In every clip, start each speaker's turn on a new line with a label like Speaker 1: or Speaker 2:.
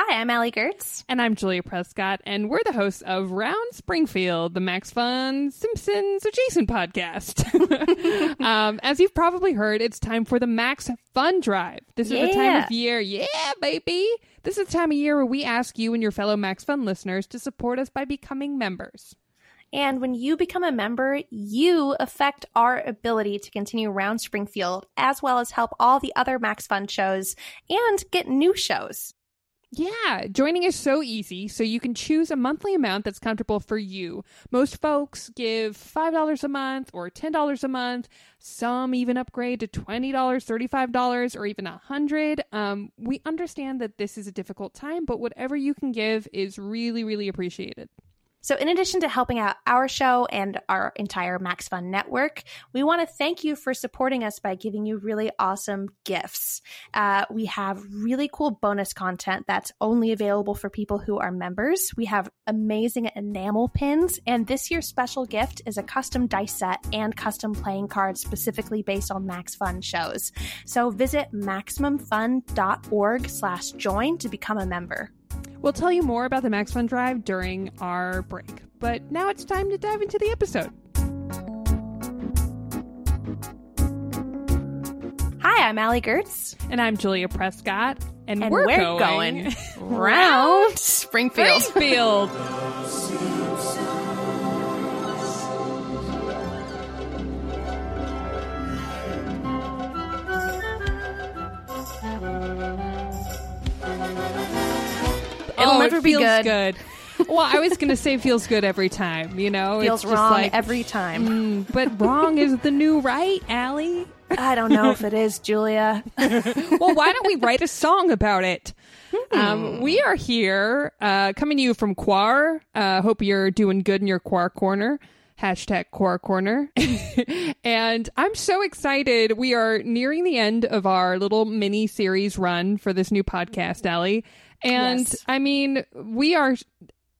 Speaker 1: Hi, I'm Allie Goertz.
Speaker 2: And I'm Julia Prescott, and we're the hosts of Round Springfield, the Max Fun Simpsons adjacent podcast. um, as you've probably heard, it's time for the Max Fun Drive. This
Speaker 1: Yeah.
Speaker 2: is the time of year, yeah, baby. This is the time of year where we ask you and your fellow Max Fun listeners to support us by becoming members.
Speaker 1: And when you become a member, you affect our ability to continue Round Springfield, as well as help all the other Max Fun shows and get new shows.
Speaker 2: Yeah, joining is so easy, so you can choose a monthly amount that's comfortable for you. Most folks give $5 a month or $10 a month. Some even upgrade to $20, $35, or even 100 Um We understand that this is a difficult time, but whatever you can give is really, really appreciated.
Speaker 1: So, in addition to helping out our show and our entire Max Fun network, we want to thank you for supporting us by giving you really awesome gifts. Uh, we have really cool bonus content that's only available for people who are members. We have amazing enamel pins, and this year's special gift is a custom dice set and custom playing cards specifically based on Max Fun shows. So, visit maximumfun.org slash join to become a member.
Speaker 2: We'll tell you more about the Max Fun Drive during our break, but now it's time to dive into the episode.
Speaker 1: Hi, I'm Allie Goertz.
Speaker 2: And I'm Julia Prescott, and,
Speaker 1: And
Speaker 2: we're,
Speaker 1: we're going round Springfield.
Speaker 2: Springfield.
Speaker 1: It'll
Speaker 2: Oh,
Speaker 1: never
Speaker 2: it
Speaker 1: be
Speaker 2: feels
Speaker 1: good.
Speaker 2: well, I was going to say feels good every time, you know?
Speaker 1: Feels
Speaker 2: it's just
Speaker 1: wrong
Speaker 2: like,
Speaker 1: every time.
Speaker 2: mm, but wrong is the new right, Allie.
Speaker 1: I don't know if it is, Julia.
Speaker 2: Well, why don't we write a song about it?
Speaker 1: Hmm.
Speaker 2: Um, we are here, uh, coming to you from Quar. Uh, hope you're doing good in your Quar corner. Hashtag Quar Corner. and I'm so excited. We are nearing the end of our little mini series run for this new podcast, Allie. And
Speaker 1: Yes.
Speaker 2: I mean, we are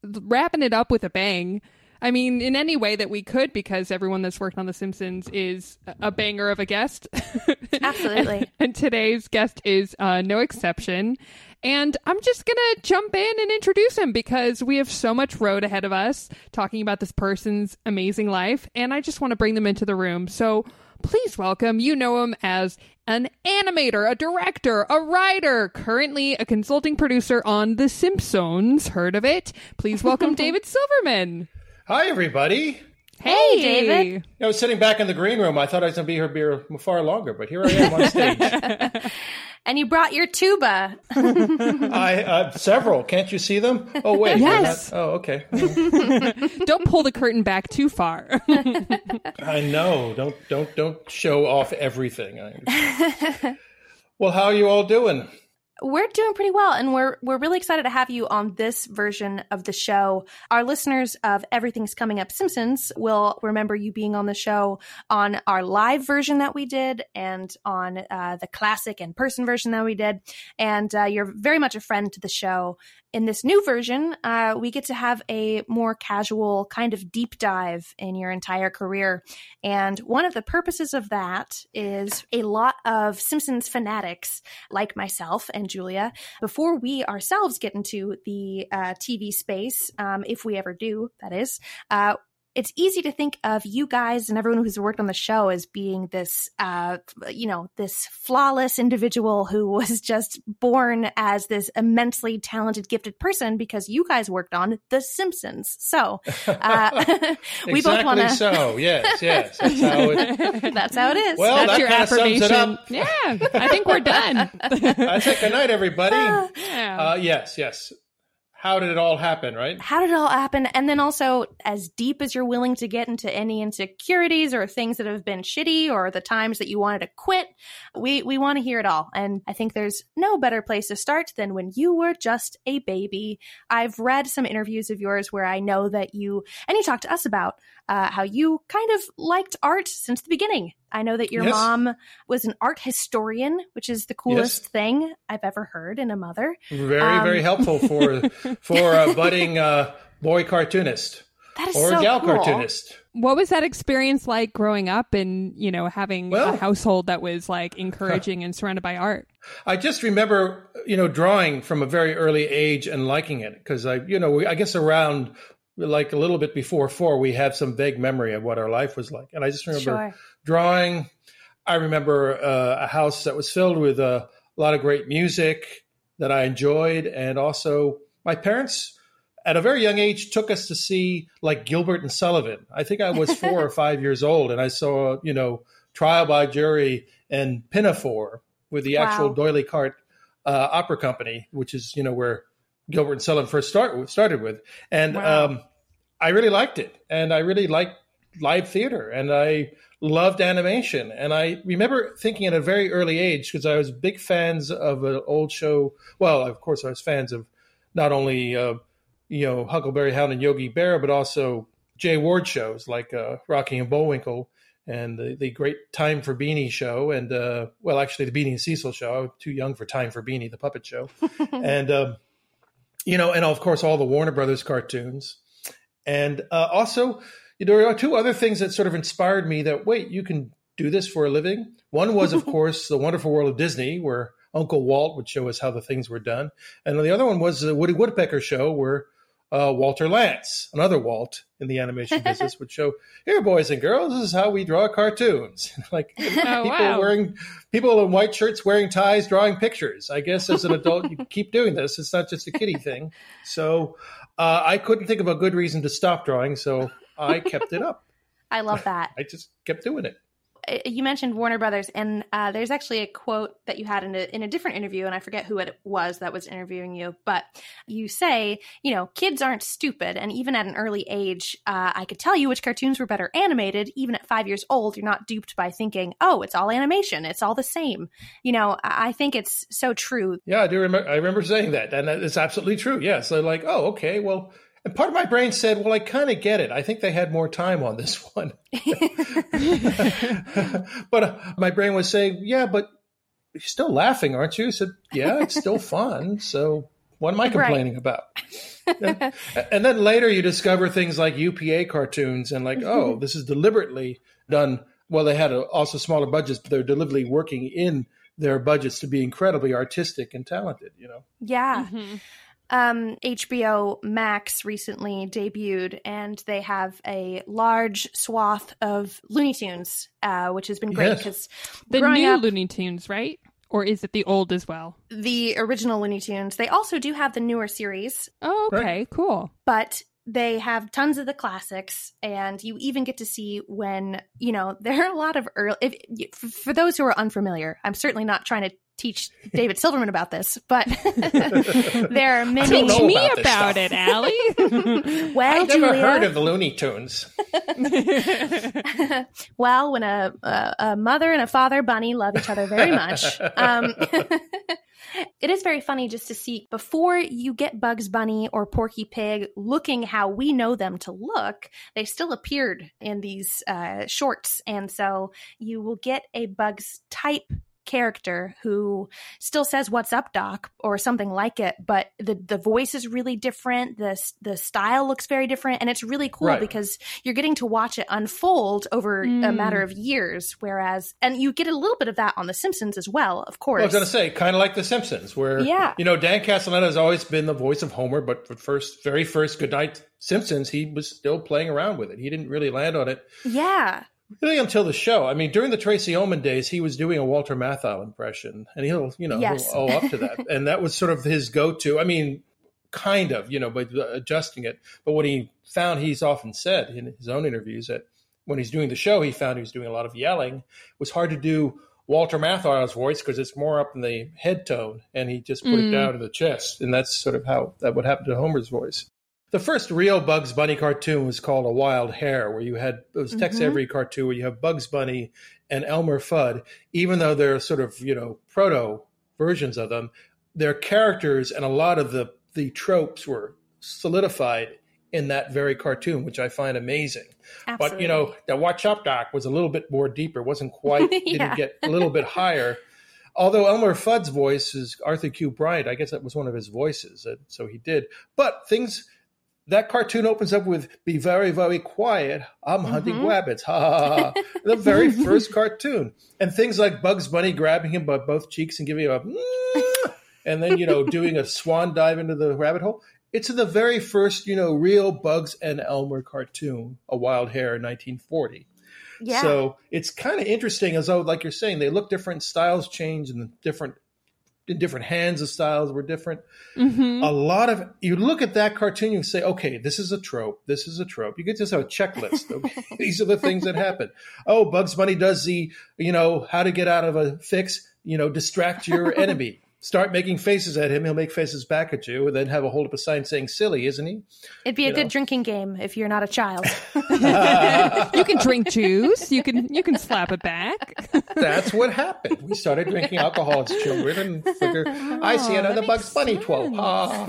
Speaker 2: wrapping it up with a bang. I mean, in any way that we could, because everyone that's worked on The Simpsons is a banger of a guest.
Speaker 1: Absolutely.
Speaker 2: and today's guest is uh, no exception. And I'm just going to jump in and introduce him because we have so much road ahead of us talking about this person's amazing life. And I just want to bring them into the room. So please welcome, you know him as an animator, a director, a writer, currently a consulting producer on The Simpsons. Heard of it? Please welcome David Silverman.
Speaker 3: Hi, everybody.
Speaker 2: Hey,
Speaker 1: David.
Speaker 3: I was sitting back in the green room. I thought I was going to be here be far longer, but here I am on stage.
Speaker 1: And you brought your tuba.
Speaker 3: I uh, several. Can't you see them? Oh wait.
Speaker 2: Yes.
Speaker 3: not- Oh okay.
Speaker 2: Don't pull the curtain back too far.
Speaker 3: I know. Don't don't don't show off everything. Well, how are you all doing?
Speaker 1: We're doing pretty well, and we're we're really excited to have you on this version of the show. Our listeners of Everything's Coming Up Simpsons will remember you being on the show on our live version that we did, and on uh, the classic and person version that we did. And uh, you're very much a friend to the show. In this new version, uh, we get to have a more casual kind of deep dive in your entire career. And one of the purposes of that is a lot of Simpsons fanatics like myself and Julia, before we ourselves get into the uh, TV space, um, if we ever do, that is, uh, it's easy to think of you guys and everyone who's worked on the show as being this, uh, you know, this flawless individual who was just born as this immensely talented, gifted person because you guys worked on The Simpsons. So uh, we both want to.
Speaker 3: so. Yes, yes. That's how it.
Speaker 1: That's how it is.
Speaker 3: Well,
Speaker 2: That's
Speaker 3: that
Speaker 2: your
Speaker 3: kinda sums it
Speaker 2: affirmation.
Speaker 3: up.
Speaker 2: Yeah, I think we're done.
Speaker 3: I say good night, everybody.
Speaker 2: yeah.
Speaker 3: Uh, yes, yes. How did it all happen? Right.
Speaker 1: how did it all happen? And then also, as deep as you're willing to get into any insecurities or things that have been shitty or the times that you wanted to quit, we, we want to hear it all. And I think there's no better place to start than when you were just a baby. I've read some interviews of yours where I know that you, and you talked to us about uh, how you kind of liked art since the beginning. I know that your
Speaker 3: Yes.
Speaker 1: mom was an art historian, which is the coolest thing I've ever heard in a mother.
Speaker 3: Very,
Speaker 1: Um,
Speaker 3: very helpful for for a budding uh, boy cartoonist
Speaker 1: That is
Speaker 3: or
Speaker 1: so
Speaker 3: gal
Speaker 1: cool.
Speaker 3: cartoonist.
Speaker 2: what was that experience like growing up and, you know, having
Speaker 3: Well-
Speaker 2: a household that was like encouraging and surrounded by art?
Speaker 3: I just remember, you know, drawing from a very early age and liking it because I, you know, I guess around like a little bit before four, we have some vague memory of what our life was like. And I just remember
Speaker 1: Sure.
Speaker 3: drawing. I remember uh, a house that was filled with uh, a lot of great music that I enjoyed. And also, my parents, at a very young age, took us to see like Gilbert and Sullivan. I think I was four or five years old, and I saw, you know, Trial by Jury and Pinafore with the actual
Speaker 1: Wow.
Speaker 3: D'Oyly Carte uh, Opera Company, which is, you know, where Gilbert and Sullivan first start, started with. And
Speaker 1: Wow.
Speaker 3: um, I really liked it. And I really liked live theater. And I loved animation. And I remember thinking at a very early age, because I was big fans of an old show. Well, of course, I was fans of not only, uh, you know, Huckleberry Hound and Yogi Bear, but also Jay Ward shows like uh, Rocky and Bullwinkle and the, the great Time for Beany show. And, uh, well, actually, the Beany and Cecil show. I was too young for Time for Beany, the puppet show. and, um, you know, and of course, all the Warner Brothers cartoons. And uh, also, there are two other things that sort of inspired me that, wait, you can do this for a living. One was, of course, The Wonderful World of Disney, where Uncle Walt would show us how the things were done. And the other one was the Woody Woodpecker show, where uh, Walter Lantz, another Walt in the animation business, would show, here, boys and girls, this is how we draw cartoons. like
Speaker 2: Oh,
Speaker 3: people
Speaker 2: wow.
Speaker 3: wearing, people in white shirts wearing ties, drawing pictures. I guess as an adult, you keep doing this. It's not just a kiddie thing. So uh, I couldn't think of a good reason to stop drawing, so I kept it up.
Speaker 1: I love that.
Speaker 3: I just kept doing it.
Speaker 1: Uh, you mentioned Warner Brothers, and uh, there's actually a quote that you had in a, in a different interview, and I forget who it was that was interviewing you, but you say, you know, kids aren't stupid, and even at an early age, uh, I could tell you which cartoons were better animated. Even at five years old, you're not duped by thinking, oh, it's all animation, it's all the same. You know, I think it's so true.
Speaker 3: Yeah, I do remember. I remember saying that, and is absolutely true. Yes, I'm like, oh, okay, well. And part of my brain said, well, I kind of get it. I think they had more time on this one. but uh, my brain was saying, yeah, but you're still laughing, aren't you? I said, yeah, it's still fun. So what am I complaining about? and, and then later you discover things like UPA cartoons and like, oh, this is deliberately done. Well, they had a, also smaller budgets, but they're deliberately working in their budgets to be incredibly artistic and talented, you know?
Speaker 1: Yeah.
Speaker 2: Mhm.
Speaker 1: Um, HBO Max recently debuted, and they have a large swath of Looney Tunes, uh, which has been great
Speaker 3: Yes.
Speaker 1: because
Speaker 2: The new
Speaker 1: up,
Speaker 2: Looney Tunes, right? Or is it the old as well?
Speaker 1: the original Looney Tunes. They also do have the newer series,
Speaker 2: Oh, okay,
Speaker 3: Right.
Speaker 2: cool.
Speaker 1: but they have tons of the classics, and you even get to see when you know there are a lot of early. If, for- for those who are unfamiliar, I'm certainly not trying to teach David Silverman about this, but there are many.
Speaker 2: Teach me
Speaker 3: about
Speaker 2: about it, Allie.
Speaker 1: well,
Speaker 3: I never
Speaker 1: Julia,
Speaker 3: heard of the Looney Tunes.
Speaker 1: well, when a, a a mother and a father bunny love each other very much, um, it is very funny just to see before you get Bugs Bunny or Porky Pig looking how we know them to look. They still appeared in these uh, shorts, and so you will get a Bugs type character who still says what's up doc or something like it but the the voice is really different the the style looks very different and it's really cool
Speaker 3: Right.
Speaker 1: because you're getting to watch it unfold over a
Speaker 2: Mm.
Speaker 1: matter of years whereas and you get a little bit of that on the simpsons as well of course
Speaker 3: Well, I was going to say, kind of like The Simpsons, where
Speaker 1: Yeah.
Speaker 3: you know Dan Castellaneta has always been the voice of Homer, but for first, very first Goodnight Simpsons, he was still playing around with it. He didn't really land on it
Speaker 1: yeah
Speaker 3: really until the show. I mean, during the Tracey Ullman days, he was doing a Walter Matthau impression, and he'll you know
Speaker 1: Yes.
Speaker 3: he'll owe up to that, and that was sort of his go-to. I mean, kind of, you know, but adjusting it. But what he found, he's often said in his own interviews that when he's doing the show, he found he was doing a lot of yelling. It was hard to do Walter Matthau's voice because it's more up in the head tone, and he just put it
Speaker 2: Mm.
Speaker 3: down to the chest, and that's sort of how that would happen to Homer's voice. The first real Bugs Bunny cartoon was called A Wild Hare, where you had it was Tex
Speaker 1: Mhm.
Speaker 3: Avery cartoon where you have Bugs Bunny and Elmer Fudd, even though they're sort of you know proto versions of them, their characters and a lot of the the tropes were solidified in that very cartoon, which I find amazing.
Speaker 1: absolutely
Speaker 3: But you know, the Watch Up Doc was a little bit more deeper, wasn't quite
Speaker 1: Yeah.
Speaker 3: didn't get a little bit higher. Although Elmer Fudd's voice is Arthur Q. Bryant, I guess that was one of his voices, so he did. But things that cartoon opens up with "Be very, very quiet. I'm hunting mm-hmm. rabbits." Ha ha ha! the very first cartoon, and things like Bugs Bunny grabbing him by both cheeks and giving him a, and then you know doing a swan dive into the rabbit hole. It's the very first, you know, real Bugs and Elmer cartoon, A Wild Hare in 1940. Yeah. So it's kind of interesting, as though, like you're saying, they look different, styles change, and different in different hands of styles were different. Mm-hmm. A lot of you look at that cartoon, you say, okay, this is a trope. This is a trope. You get just have a checklist. Okay? These are the things that happen. Oh, Bugs Bunny does the, you know, how to get out of a fix. You know, distract your enemy start making faces at him, he'll make faces back at you, and then have a hold up a sign saying "silly," isn't he?
Speaker 1: It'd be you a know? good drinking game if you're not a child.
Speaker 2: you can drink juice. You can you can slap it back.
Speaker 3: That's what happened. We started drinking alcohol as children, and figure, oh, I see another Bugs Bunny twelve. Ah.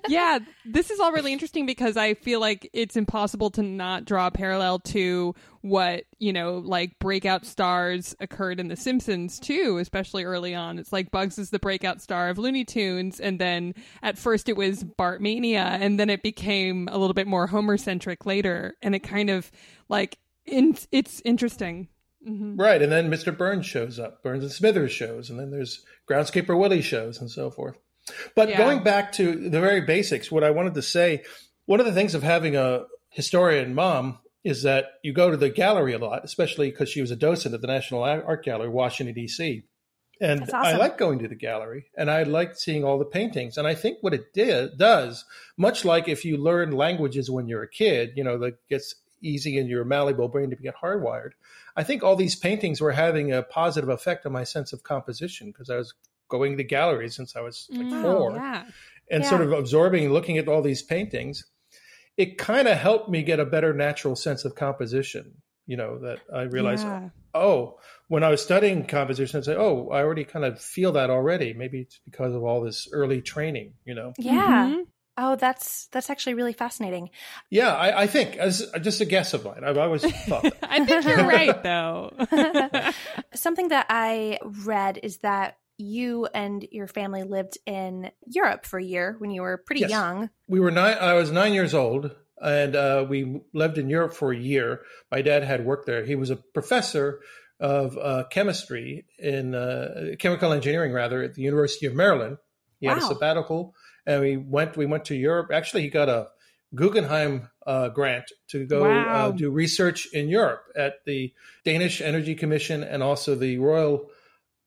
Speaker 2: yeah, this is all really interesting because I feel like it's impossible to not draw a parallel to what you know like breakout stars occurred in the simpsons too especially early on it's like bugs is the breakout star of looney tunes and then at first it was bartmania and then it became a little bit more homer centric later and it kind of like in, it's interesting
Speaker 3: mm-hmm. right and then mr burns shows up burns and smithers shows and then there's groundskeeper willie shows and so forth but yeah. going back to the very basics what i wanted to say one of the things of having a historian mom is that you go to the gallery a lot, especially because she was a docent at the National Art Gallery, Washington, D.C. And awesome. I like going to the gallery and I like seeing all the paintings. And I think what it did, does, much like if you learn languages when you're a kid, you know, that gets easy in your malleable brain to get hardwired. I think all these paintings were having a positive effect on my sense of composition because I was going to galleries since I was like mm, four yeah. and yeah. sort of absorbing and looking at all these paintings it kind of helped me get a better natural sense of composition. You know, that I realized, yeah. oh, when I was studying composition, I say, oh, I already kind of feel that already. Maybe it's because of all this early training, you know?
Speaker 1: Yeah. Mm-hmm. Oh, that's that's actually really fascinating.
Speaker 3: Yeah, I, I think as just a guess of mine. I've always thought.
Speaker 2: I think you're right, though.
Speaker 1: Something that I read is that you and your family lived in Europe for a year when you were pretty yes. young.
Speaker 3: We were nine. I was nine years old, and uh, we lived in Europe for a year. My dad had worked there. He was a professor of uh, chemistry in uh, chemical engineering, rather, at the University of Maryland. He wow. had a sabbatical, and we went. We went to Europe. Actually, he got a Guggenheim uh, grant to go uh, wow. uh, do research in Europe at the Danish Energy Commission and also the Royal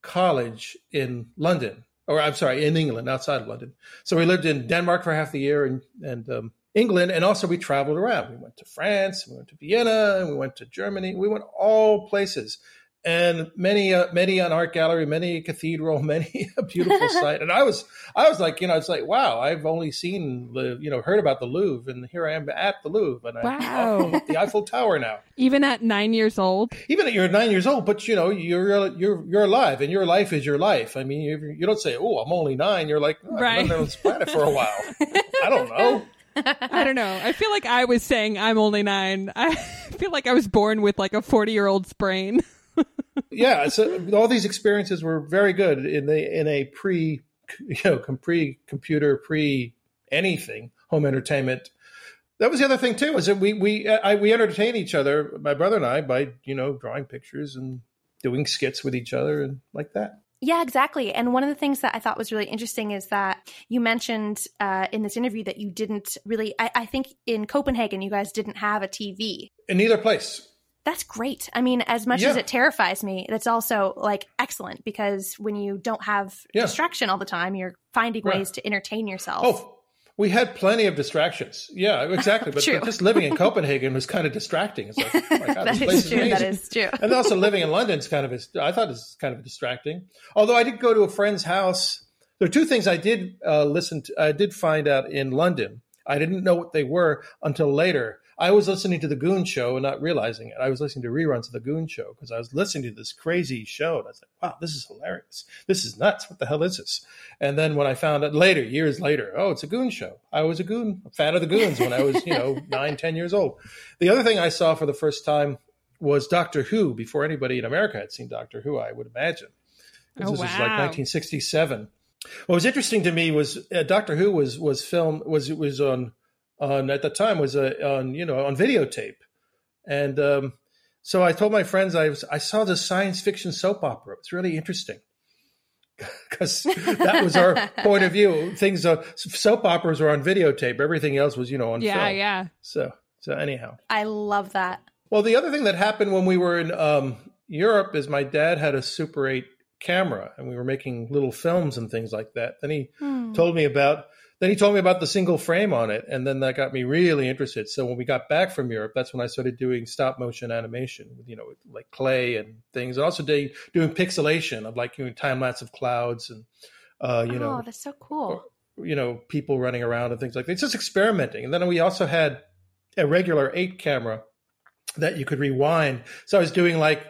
Speaker 3: college in London, or I'm sorry, in England, outside of London. So we lived in Denmark for half the year and, and um, England, and also we traveled around. We went to France, we went to Vienna, and we went to Germany. We went all places and many uh, many an art gallery, many a cathedral, many a beautiful site. And I was I was like, you know, it's like, wow, I've only seen the you know heard about the Louvre, and here I am at the Louvre, and wow. I the Eiffel Tower now.
Speaker 2: Even at nine years old.
Speaker 3: Even at you're nine years old, but you know you're you're you're alive, and your life is your life. I mean, you, you don't say, oh, I'm only nine. You're like, oh, right. I've been on this planet for a while. I don't know.
Speaker 2: I don't know. I feel like I was saying I'm only nine. I feel like I was born with like a 40 year old's brain
Speaker 3: yeah, so all these experiences were very good in the in a pre you know pre computer pre anything home entertainment. That was the other thing too, is that we we I, we entertain each other, my brother and I, by you know drawing pictures and doing skits with each other and like that.
Speaker 1: Yeah, exactly. And one of the things that I thought was really interesting is that you mentioned uh, in this interview that you didn't really, I, I, think in Copenhagen, you guys didn't have a TV.
Speaker 3: In either place
Speaker 1: that's great. I mean, as much yeah. as it terrifies me, that's also like excellent because when you don't have yeah. distraction all the time, you're finding right. ways to entertain yourself.
Speaker 3: Oh, we had plenty of distractions. Yeah, exactly. But, but just living in Copenhagen was kind of distracting. It's like, oh my God,
Speaker 1: that
Speaker 3: is
Speaker 1: true. Is that is true.
Speaker 3: and also living in London is kind of, I thought it's kind of distracting. Although I did go to a friend's house. There are two things I did uh, listen to, I did find out in London. I didn't know what they were until later I was listening to the Goon Show and not realizing it. I was listening to reruns of the Goon Show because I was listening to this crazy show and I was like, "Wow, this is hilarious! This is nuts! What the hell is this?" And then when I found out later, years later, oh, it's a Goon Show. I was a Goon a fan of the Goons when I was, you know, nine, ten years old. The other thing I saw for the first time was Doctor Who before anybody in America had seen Doctor Who. I would imagine. Oh, this wow. was like 1967. What was interesting to me was uh, Doctor Who was was filmed was it was on on at the time was a, on you know on videotape, and um, so I told my friends I was I saw the science fiction soap opera. It's really interesting because that was our point of view. Things uh, soap operas were on videotape. Everything else was you know on
Speaker 2: yeah,
Speaker 3: film.
Speaker 2: yeah.
Speaker 3: So so anyhow,
Speaker 1: I love that.
Speaker 3: well, the other thing that happened when we were in um, Europe is my dad had a Super 8 camera, and we were making little films and things like that. Then he
Speaker 1: Hmm.
Speaker 3: told me about. Then he told me about the single frame on it, and then that got me really interested. So when we got back from Europe, that's when I started doing stop motion animation, with, you know, with like clay and things, and also doing doing pixelation of like doing time lapse of clouds and uh, you
Speaker 1: oh,
Speaker 3: know
Speaker 1: that's so cool.
Speaker 3: you know people running around and things like that. It's just experimenting. And then we also had a regular eight camera that you could rewind. So I was doing like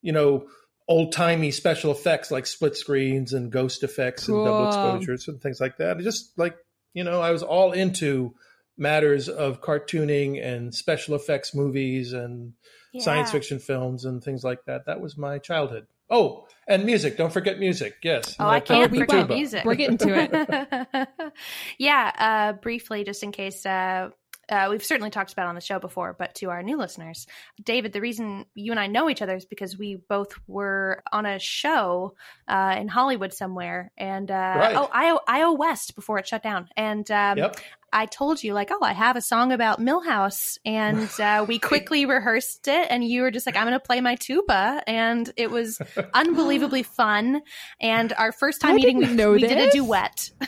Speaker 3: you know old timey special effects like split screens and ghost effects and double exposures and things like that. It just like you know I was all into matters of cartooning and special effects movies and science fiction films and things like that. That was my childhood. Oh, and music. Don't forget music. Yes.
Speaker 1: Oh, I
Speaker 3: picked
Speaker 1: can't forget
Speaker 3: tuba.
Speaker 1: music.
Speaker 2: We're getting to it.
Speaker 1: yeah, uh, briefly, just in case. Uh, uh, we've certainly talked about on the show before, but to our new listeners, David, the reason you and I know each other is because we both were on a show uh, in Hollywood somewhere, and uh,
Speaker 3: Right.
Speaker 1: oh, IO, IO West before it shut down, and um,
Speaker 3: Yep.
Speaker 1: I told you like, oh, I have a song about Milhouse, and uh, we quickly rehearsed it, and you were just like, I'm going to play my tuba, and it was unbelievably fun. And our first time
Speaker 2: I
Speaker 1: meeting, we,
Speaker 2: didn't know
Speaker 1: we did a duet.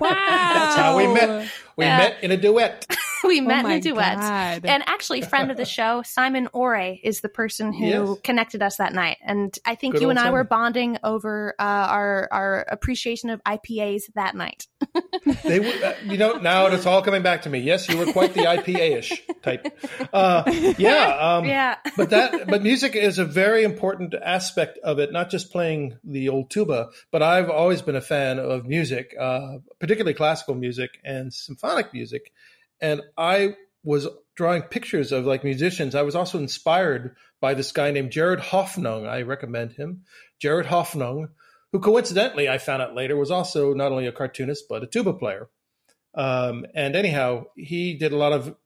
Speaker 2: Wow.
Speaker 3: That's how we met. We
Speaker 1: Yeah.
Speaker 3: met in a duet.
Speaker 1: we
Speaker 2: Oh
Speaker 1: met in
Speaker 2: my
Speaker 1: a duet.
Speaker 2: God.
Speaker 1: And actually, friend of the show, Simon Ore, is the person who
Speaker 3: Yes.
Speaker 1: connected us that night. And I think
Speaker 3: Good
Speaker 1: you and I were bonding over uh, our our appreciation of IPAs that night.
Speaker 3: They, were- uh, you know, now it's all coming back to me. Yes, you were quite the IPA-ish type. Uh, yeah, um,
Speaker 1: yeah.
Speaker 3: but that, but music is a very important aspect of it. Not just playing the old tuba, but I've always been a fan of music, uh, particularly classical music and symphonic music. And I was drawing pictures of like musicians. I was also inspired by this guy named Gerard Hoffnung. I recommend him, Gerard Hoffnung, who coincidentally I found out later was also not only a cartoonist but a tuba player. Um, and anyhow, he did a lot of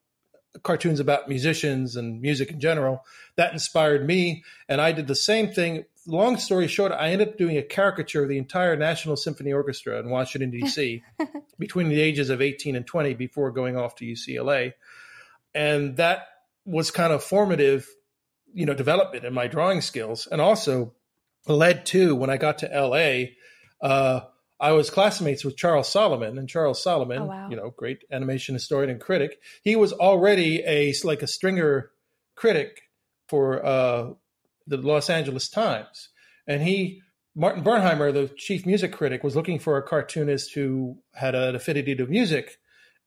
Speaker 3: cartoons about musicians and music in general. That inspired me, and I did the same thing. Long story short, I ended up doing a caricature of the entire National Symphony Orchestra in Washington D.C. between the ages of 18 and 20 before going off to UCLA, and that was kind of formative, you know, development in my drawing skills, and also led to when I got to L.A. Uh, I was classmates with Charles Solomon, and Charles Solomon,
Speaker 1: Oh, wow.
Speaker 3: you know, great animation historian and critic. He was already a like a stringer critic for uh, the Los Angeles Times, and he Martin Bernheimer, the chief music critic, was looking for a cartoonist who had an affinity to music.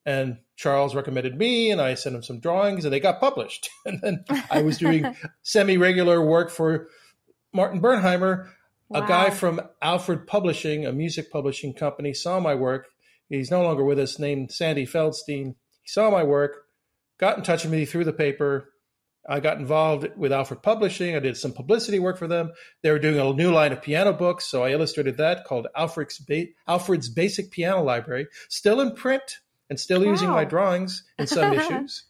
Speaker 3: And Charles recommended me, and I sent him some drawings, and they got published. And then I was doing semi-regular work for Martin Bernheimer, a guy from Alfred Publishing, a music publishing company, saw my work. He's no longer with us, named Sandy Feldstein. He saw my work, got in touch with me through the paper. I got involved with Alfred Publishing. I did some publicity work for them. They were doing a new line of piano books, so I illustrated that called Alfred's, ba- Alfred's Basic Piano Library, still in print and still using my drawings in some issues.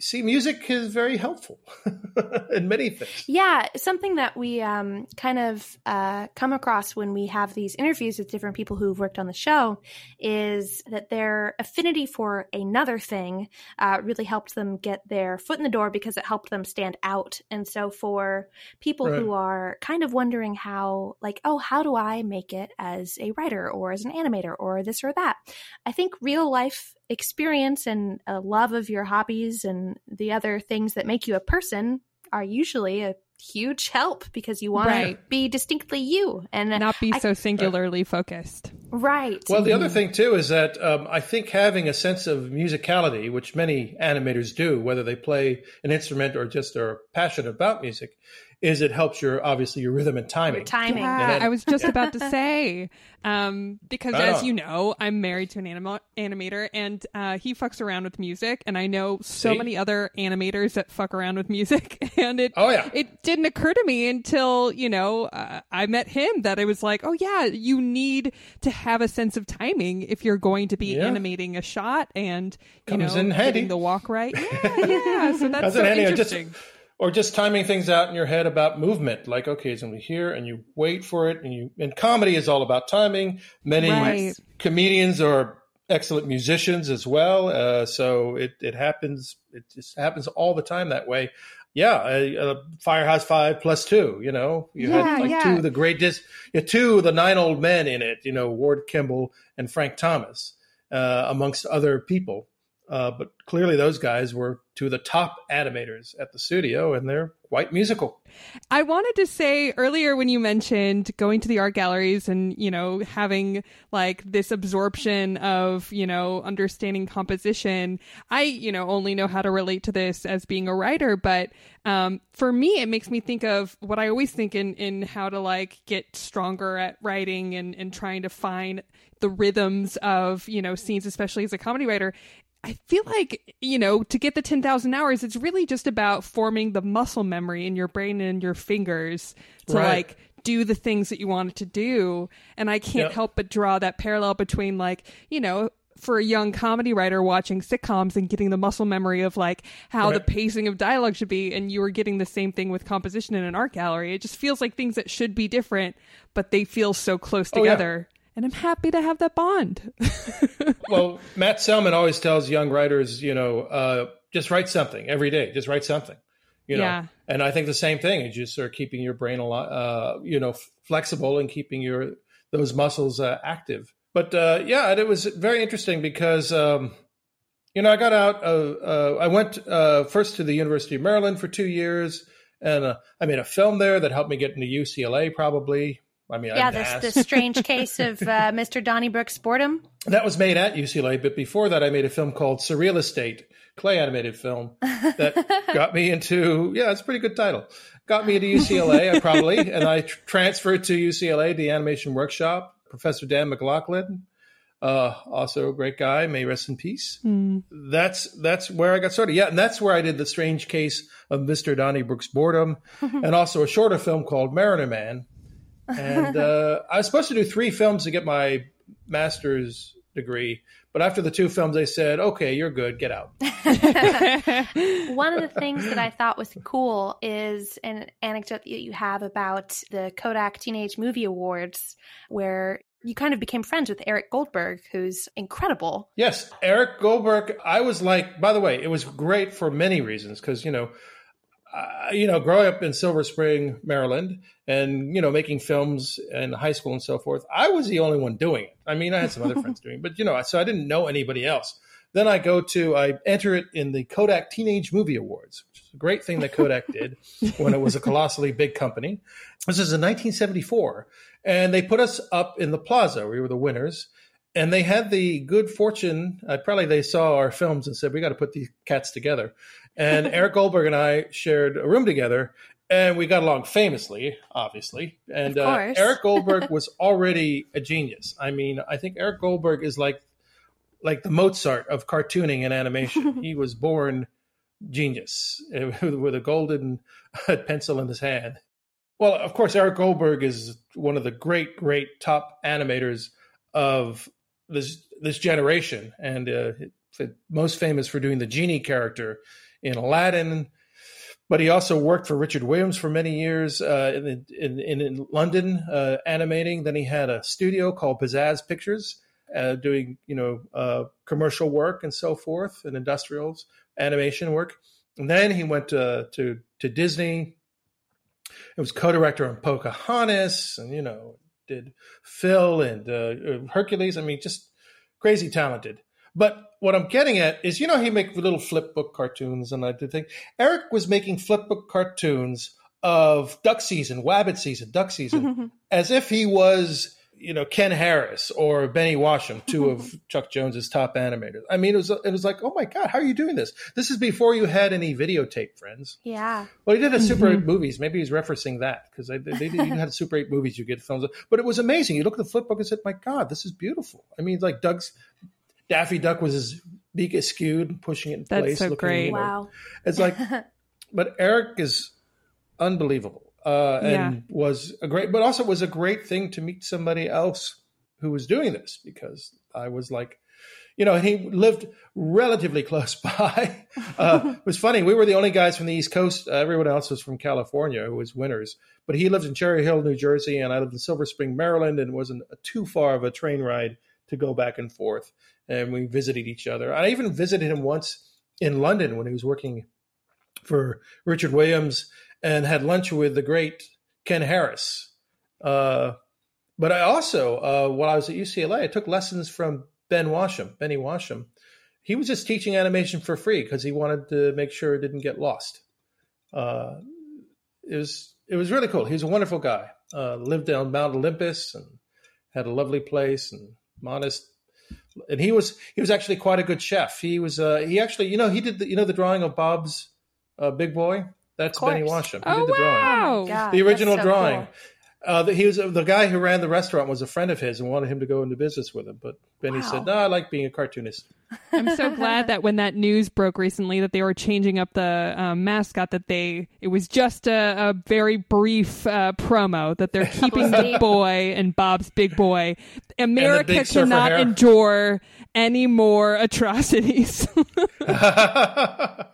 Speaker 3: See, music is very helpful in many things.
Speaker 1: Yeah, something that we um, kind of uh, come across when we have these interviews with different people who've worked on the show is that their affinity for another thing uh, really helped them get their foot in the door because it helped them stand out. And so, for people
Speaker 3: Right.
Speaker 1: who are kind of wondering how, like, oh, how do I make it as a writer or as an animator or this or that? I think real life experience and a love of your hobbies and the other things that make you a person are usually a huge help because you want
Speaker 2: Right.
Speaker 1: to be distinctly you and
Speaker 2: Not be
Speaker 1: I-
Speaker 2: so singularly focused.
Speaker 1: right
Speaker 3: Well, the other thing too is that um, I think having a sense of musicality, which many animators do, whether they play an instrument or just are passionate about music, is it helps your obviously your rhythm and timing.
Speaker 1: Your timing.
Speaker 2: Yeah,
Speaker 3: then-
Speaker 2: I was just about to say, um, because as
Speaker 3: on.
Speaker 2: you know, I'm married to an anima- animator, and uh, he fucks around with music, and I know so
Speaker 3: See?
Speaker 2: many other animators that fuck around with music, and it
Speaker 3: Oh, yeah.
Speaker 2: it didn't occur to me until you know uh, I met him that I was like, oh yeah, you need to have a sense of timing if you're going to be
Speaker 3: Yeah.
Speaker 2: animating a shot, and you
Speaker 3: Comes
Speaker 2: know
Speaker 3: in handy.
Speaker 2: getting the walk right. Yeah, yeah. So that's
Speaker 3: Comes
Speaker 2: so
Speaker 3: in handy, or just-
Speaker 2: interesting.
Speaker 3: Or just timing things out in your head about movement like okay it's going to be here and you wait for it and you and comedy is all about timing many
Speaker 2: Right.
Speaker 3: comedians are excellent musicians as well uh, so it, it happens it just happens all the time that way yeah uh, firehouse five plus two you know you
Speaker 2: Yeah,
Speaker 3: had like
Speaker 2: yeah.
Speaker 3: two of the greatest you had two of the nine old men in it you know ward kimball and frank thomas uh, amongst other people uh, but clearly, those guys were two of the top animators at the studio, and they're quite musical.
Speaker 2: I wanted to say earlier when you mentioned going to the art galleries and, you know, having like this absorption of, you know, understanding composition. I, you know, only know how to relate to this as being a writer, but um, for me, it makes me think of what I always think in, in how to like get stronger at writing and, and trying to find the rhythms of, you know, scenes, especially as a comedy writer. I feel like, you know, to get the 10,000 hours, it's really just about forming the muscle memory in your brain and your fingers to
Speaker 3: Right.
Speaker 2: like do the things that you wanted to do. And I can't
Speaker 3: Yeah.
Speaker 2: help but draw that parallel between like, you know, for a young comedy writer watching sitcoms and getting the muscle memory of like how the pacing of dialogue should be and you were getting the same thing with composition in an art gallery. It just feels like things that should be different, but they feel so close
Speaker 3: Oh,
Speaker 2: together. And I'm happy to have that bond.
Speaker 3: well, Matt Selman always tells young writers, you know, uh, just write something every day. Just write something, you know.
Speaker 2: Yeah.
Speaker 3: And I think the same thing is just sort of keeping your brain a lot, uh, you know, flexible and keeping your those muscles uh, active. But uh, yeah, it was very interesting because. Um, you know, I got out. Uh, uh, I went uh, first to the University of Maryland for two years, and uh, I made a film there that helped me get into UCLA. Probably, I mean,
Speaker 1: Yeah,
Speaker 3: I
Speaker 1: this the strange case of uh, Mr. Donnybrook's boredom.
Speaker 3: That was made at UCLA, but before that, I made a film called Surreal Estate, clay animated film that got me into. Yeah, it's a pretty good title. Got me into UCLA, I probably, and I tr- transferred to UCLA, the animation workshop. Professor Dan McLaughlin, uh, also a great guy, may rest in peace. That's that's where I got started. Yeah, and that's where I did the strange case of Mr. Donnybrook's boredom, and also a shorter film called Mariner Man. And uh, I was supposed to do three films to get my master's degree, but after the two films, they said, "Okay, you're good. Get out."
Speaker 1: One of the things that I thought was cool is an anecdote that you have about the Kodak Teenage Movie Awards, where you kind of became friends with Eric Goldberg, who's incredible.
Speaker 3: Yes, Eric Goldberg. I was like, by the way, it was great for many reasons because you know, uh, you know, growing up in Silver Spring, Maryland, and you know, making films in high school and so forth. I was the only one doing it. I mean, I had some other friends doing, it, but you know, so I didn't know anybody else. Then I go to I enter it in the Kodak Teenage Movie Awards, which is a great thing that Kodak did when it was a colossally big company. This is in 1974, and they put us up in the plaza. We were the winners, and they had the good fortune. Uh, probably they saw our films and said, "We got to put these cats together." And Eric Goldberg and I shared a room together, and we got along famously, obviously. And uh. Eric Goldberg was already a genius. I mean, I think Eric Goldberg is like like the Mozart of cartooning and animation. he was born genius uh, with a golden pencil in his hand. Well, of course, Eric Goldberg is one of the great, great top animators of this this generation, and uh, most famous for doing the genie character in Aladdin. But he also worked for Richard Williams for many years uh, in, in, in, London, uh, animating. Then he had a studio called Pizzazz Pictures, uh, doing you know uh, commercial work and so forth, and industrials animation work. And then he went to to, to Disney. It was co-director on Pocahontas, and you know did Phil and uh, Hercules. I mean, just crazy talented. But what I'm getting at is, you know, he make little flip book cartoons, and I did think Eric was making flip book cartoons of duck season, wabbit season, duck season, as if he was you know Ken Harris or Benny Washam, two of Chuck Jones's top animators. I mean, it was it was like, oh my god, how are you doing this? This is before you had any videotape, friends.
Speaker 1: Yeah.
Speaker 3: Well, he did a Super mm-hmm. 8 movies. Maybe he's referencing that because they, they, they had Super 8 movies. You get films, but it was amazing. You look at the flip book and said, my god, this is beautiful. I mean, like Doug's Daffy Duck was his beak skewed, pushing it in
Speaker 2: That's
Speaker 3: place.
Speaker 2: So great. You know,
Speaker 1: wow.
Speaker 3: It's like, but Eric is unbelievable uh, and yeah. was a great, but also was a great thing to meet somebody else who was doing this because I was like, you know, he lived relatively close by. Uh, it was funny. We were the only guys from the East Coast. Uh, everyone else was from California who was winners. But he lived in Cherry Hill, New Jersey, and I lived in Silver Spring, Maryland, and it wasn't too far of a train ride to go back and forth. And we visited each other. I even visited him once in London when he was working for Richard Williams and had lunch with the great Ken Harris. Uh, but I also, uh, while I was at UCLA, I took lessons from Ben Washam, Benny Washam. He was just teaching animation for free because he wanted to make sure it didn't get lost. Uh, it was it was really cool. He was a wonderful guy. Uh, lived down Mount Olympus and had a lovely place and modest. And he was he was actually quite a good chef. He was uh, he actually you know he did the, you know the drawing of Bob's uh, Big Boy. That's Benny Washam. He
Speaker 2: oh,
Speaker 3: did the drawing.
Speaker 2: Wow.
Speaker 1: Oh God,
Speaker 3: the original
Speaker 1: so
Speaker 3: drawing.
Speaker 1: Cool.
Speaker 3: Uh, the, he was the guy who ran the restaurant was a friend of his and wanted him to go into business with him. But Benny
Speaker 1: wow.
Speaker 3: said, "No, I like being a cartoonist."
Speaker 2: I'm so glad that when that news broke recently that they were changing up the um, mascot, that they it was just a, a very brief uh, promo that they're keeping the boy and Bob's big boy. America
Speaker 3: big
Speaker 2: cannot endure any more atrocities.
Speaker 1: uh,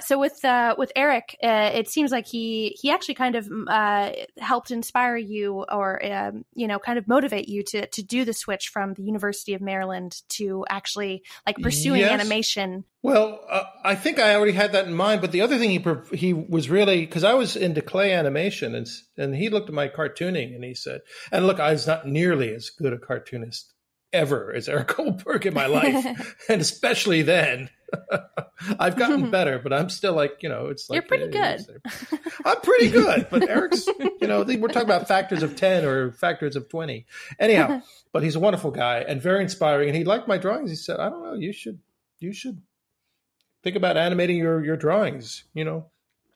Speaker 1: so with uh, with Eric, uh, it seems like he he actually kind of uh, helped inspire you, or um, you know, kind of motivate you to to do the switch from the University of Maryland to actually like pursuing
Speaker 3: Yes.
Speaker 1: animation.
Speaker 3: Well, uh, I think I already had that in mind. But the other thing he he was really because I was into clay animation, and and he looked at my cartooning and he said, and look, I was not nearly as good a cartoonist ever as Eric Goldberg in my life, and especially then. I've gotten better, but I'm still like you know, it's like
Speaker 1: You're pretty
Speaker 3: uh,
Speaker 1: good.
Speaker 3: I'm pretty good, but Eric's, you know, we're talking about factors of ten or factors of twenty. Anyhow, but he's a wonderful guy and very inspiring, and he liked my drawings. He said, "I don't know, you should, you should think about animating your your drawings," you know.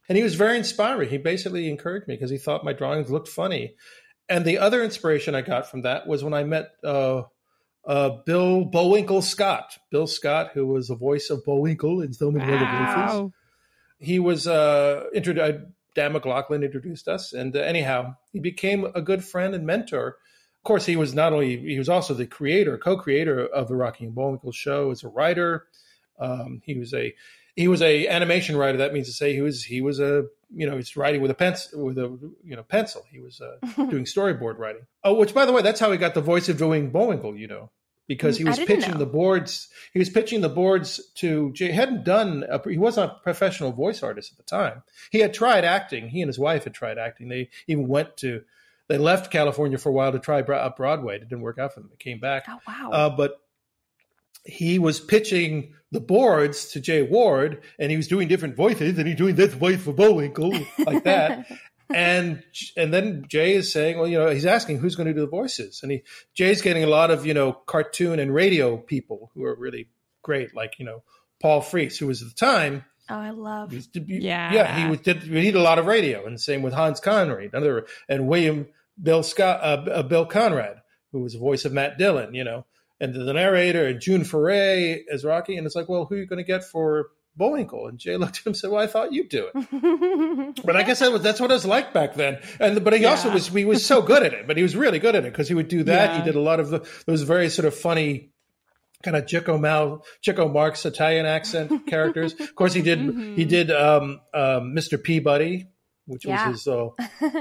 Speaker 3: And he was very inspiring. He basically encouraged me because he thought my drawings looked funny. And the other inspiration I got from that was when I met uh, uh, Bill Bullwinkle Scott. Bill Scott, who was the voice of Bullwinkle in So Many Other Places
Speaker 2: wow.
Speaker 3: he was uh, introduced. Dan McLaughlin introduced us, and uh, anyhow, he became a good friend and mentor. Of course, he was not only he was also the creator, co-creator of the Rocky and Bullwinkle show as a writer. Um, he was a he was a animation writer. That means to say he was he was a you know he's writing with a pencil with a you know pencil. He was uh, doing storyboard writing. Oh, which by the way, that's how he got the voice of doing Bullwinkle. You know, because he
Speaker 1: Mm,
Speaker 3: was pitching
Speaker 1: know.
Speaker 3: the boards. He was pitching the boards to. He hadn't done. A, he wasn't a professional voice artist at the time. He had tried acting. He and his wife had tried acting. They even went to. They left California for a while to try up Broadway. It didn't work out for them. They came back.
Speaker 1: Oh wow!
Speaker 3: Uh, but he was pitching the boards to Jay Ward, and he was doing different voices, and he's doing this voice for Bullwinkle, like that. and and then Jay is saying, well, you know, he's asking who's going to do the voices, and he Jay's getting a lot of you know cartoon and radio people who are really great, like you know Paul Frees, who was at the time
Speaker 1: oh, I love.
Speaker 3: he was,
Speaker 2: Yeah.
Speaker 3: yeah, he was did he did a lot of radio, and same with Hans Conried, another and William Bill Scott, uh, uh, Bill Conrad, who was the voice of Matt Dillon, you know, and the narrator and June Foray as Rocky, and it's like, well, who are you going to get for Bullwinkle? And Jay looked at him and said, well, I thought you'd do it, but I guess that was that's what it was like back then. And but he also was he was so good at it, but he was really good at it because he would do that.
Speaker 2: Yeah.
Speaker 3: He did a lot of the, those very sort of funny kind of Chico Mal, Chico Marx Italian accent characters. Of course, he did he did um, um, Mr. Peabody, which
Speaker 1: Yeah.
Speaker 3: was his uh,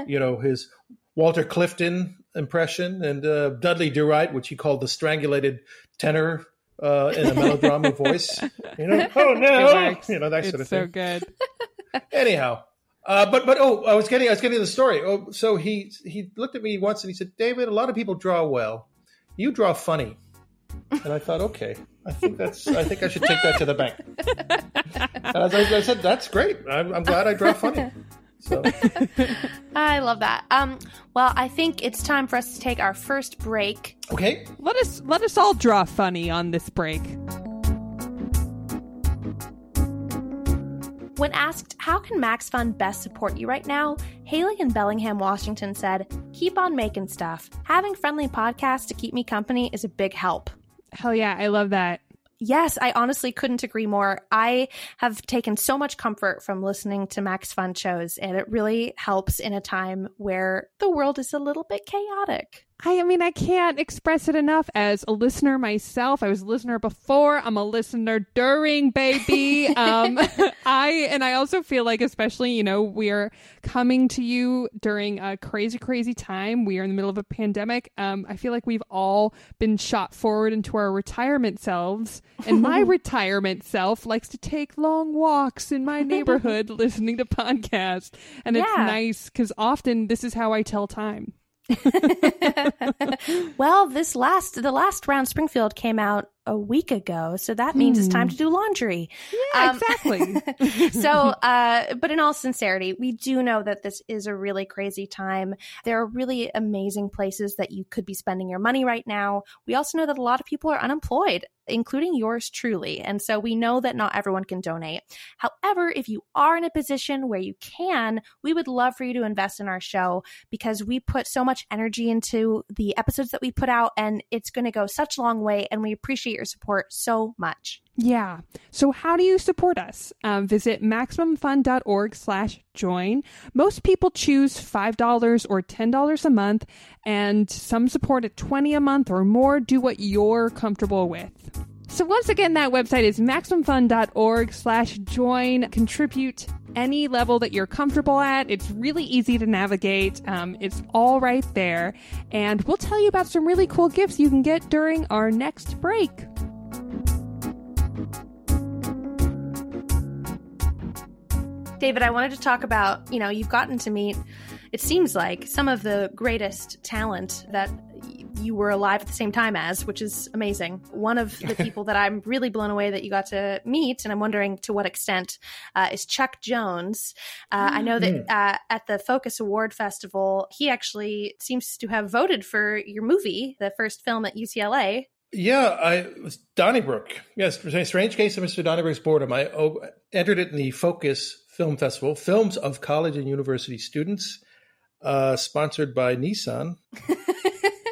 Speaker 3: you know his Walter Clifton impression, and uh, Dudley Do Right, which he called the strangulated tenor uh, in a melodrama voice. You know, oh no, you know that
Speaker 2: it's
Speaker 3: sort of
Speaker 2: so
Speaker 3: thing.
Speaker 2: good.
Speaker 3: Anyhow. Uh, but but oh, I was getting I was getting the story. Oh, so he he looked at me once and he said, "David, a lot of people draw well. You draw funny." And I thought, okay, I think that's I think I should take that to the bank. And as I, I said, that's great. I'm, I'm glad I draw funny. So
Speaker 1: I love that. Um, well, I think it's time for us to take our first break.
Speaker 3: okay,
Speaker 2: Let us let us all draw funny on this break.
Speaker 1: When asked, how can Max Fun best support you right now? Haley in Bellingham, Washington said, keep on making stuff. Having friendly podcasts to keep me company is a big help.
Speaker 2: Hell yeah, I love that.
Speaker 1: Yes, I honestly couldn't agree more. I have taken so much comfort from listening to Max Fun shows, and it really helps in a time where the world is a little bit chaotic.
Speaker 2: I, I mean, I can't express it enough as a listener myself. I was a listener before. I'm a listener during, baby. um, I and I also feel like, especially, you know, we are coming to you during a crazy, crazy time. We are in the middle of a pandemic. Um, I feel like we've all been shot forward into our retirement selves, and my retirement self likes to take long walks in my neighborhood listening to podcasts, and it's nice because often this is how I tell time.
Speaker 1: well, this last the last round Springfield came out a week ago, so that means it's time to do laundry.
Speaker 2: Yeah,
Speaker 1: Um,
Speaker 2: exactly.
Speaker 1: so, uh, but in all sincerity, we do know that this is a really crazy time. There are really amazing places that you could be spending your money right now. We also know that a lot of people are unemployed, including yours truly. And so we know that not everyone can donate. However, if you are in a position where you can, we would love for you to invest in our show because we put so much energy into the episodes that we put out and it's going to go such a long way. And we appreciate your support so much.
Speaker 2: Yeah. So how do you support us? Um, visit MaximumFun.org slash join. Most people choose $5 or $10 a month, and some support at 20 a month or more. Do what you're comfortable with. So once again, that website is MaximumFun.org slash join. Contribute any level that you're comfortable at. It's really easy to navigate. Um, it's all right there. And we'll tell you about some really cool gifts you can get during our next break.
Speaker 1: David, I wanted to talk about, you know, you've gotten to meet, it seems like, some of the greatest talent that you were alive at the same time as, which is amazing. One of the people that I'm really blown away that you got to meet, and I'm wondering to what extent, uh, is Chuck Jones. Uh, I know that uh, at the Focus Award Festival, he actually seems to have voted for your movie, the first film at UCLA.
Speaker 3: Yeah, I was Donnybrook. Yes, Strange Case of Mr. Donnybrooke's Boredom. I oh, entered it in the Focus Film Festival, films of college and university students, uh, sponsored by Nissan.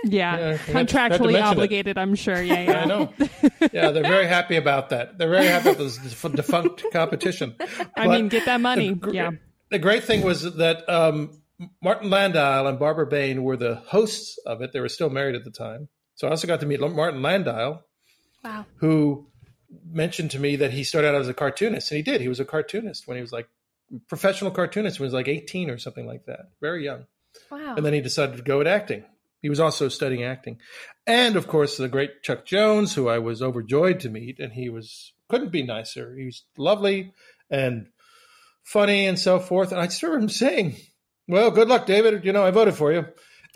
Speaker 2: Yeah,
Speaker 3: Yeah, I had- had to
Speaker 2: contractually
Speaker 3: mention it.
Speaker 2: obligated, I'm sure. Yeah, yeah.
Speaker 3: I know. Yeah, they're very happy about that. They're very happy about this defunct competition.
Speaker 2: I mean, get that money.
Speaker 3: the, gr-
Speaker 2: yeah.
Speaker 3: The great thing was that um, Martin Landau and Barbara Bain were the hosts of it. They were still married at the time. So I also got to meet Martin Landau,
Speaker 1: Wow.
Speaker 3: who mentioned to me that he started out as a cartoonist, and he did. He was a cartoonist when he was like professional cartoonist when he was like 18 or something like that, very young.
Speaker 1: Wow.
Speaker 3: And then he decided to go at acting. He was also studying acting, and of course the great Chuck Jones, who I was overjoyed to meet, and he was couldn't be nicer. He was lovely and funny and so forth. And I just remember him saying, "Well, good luck, David. You know I voted for you."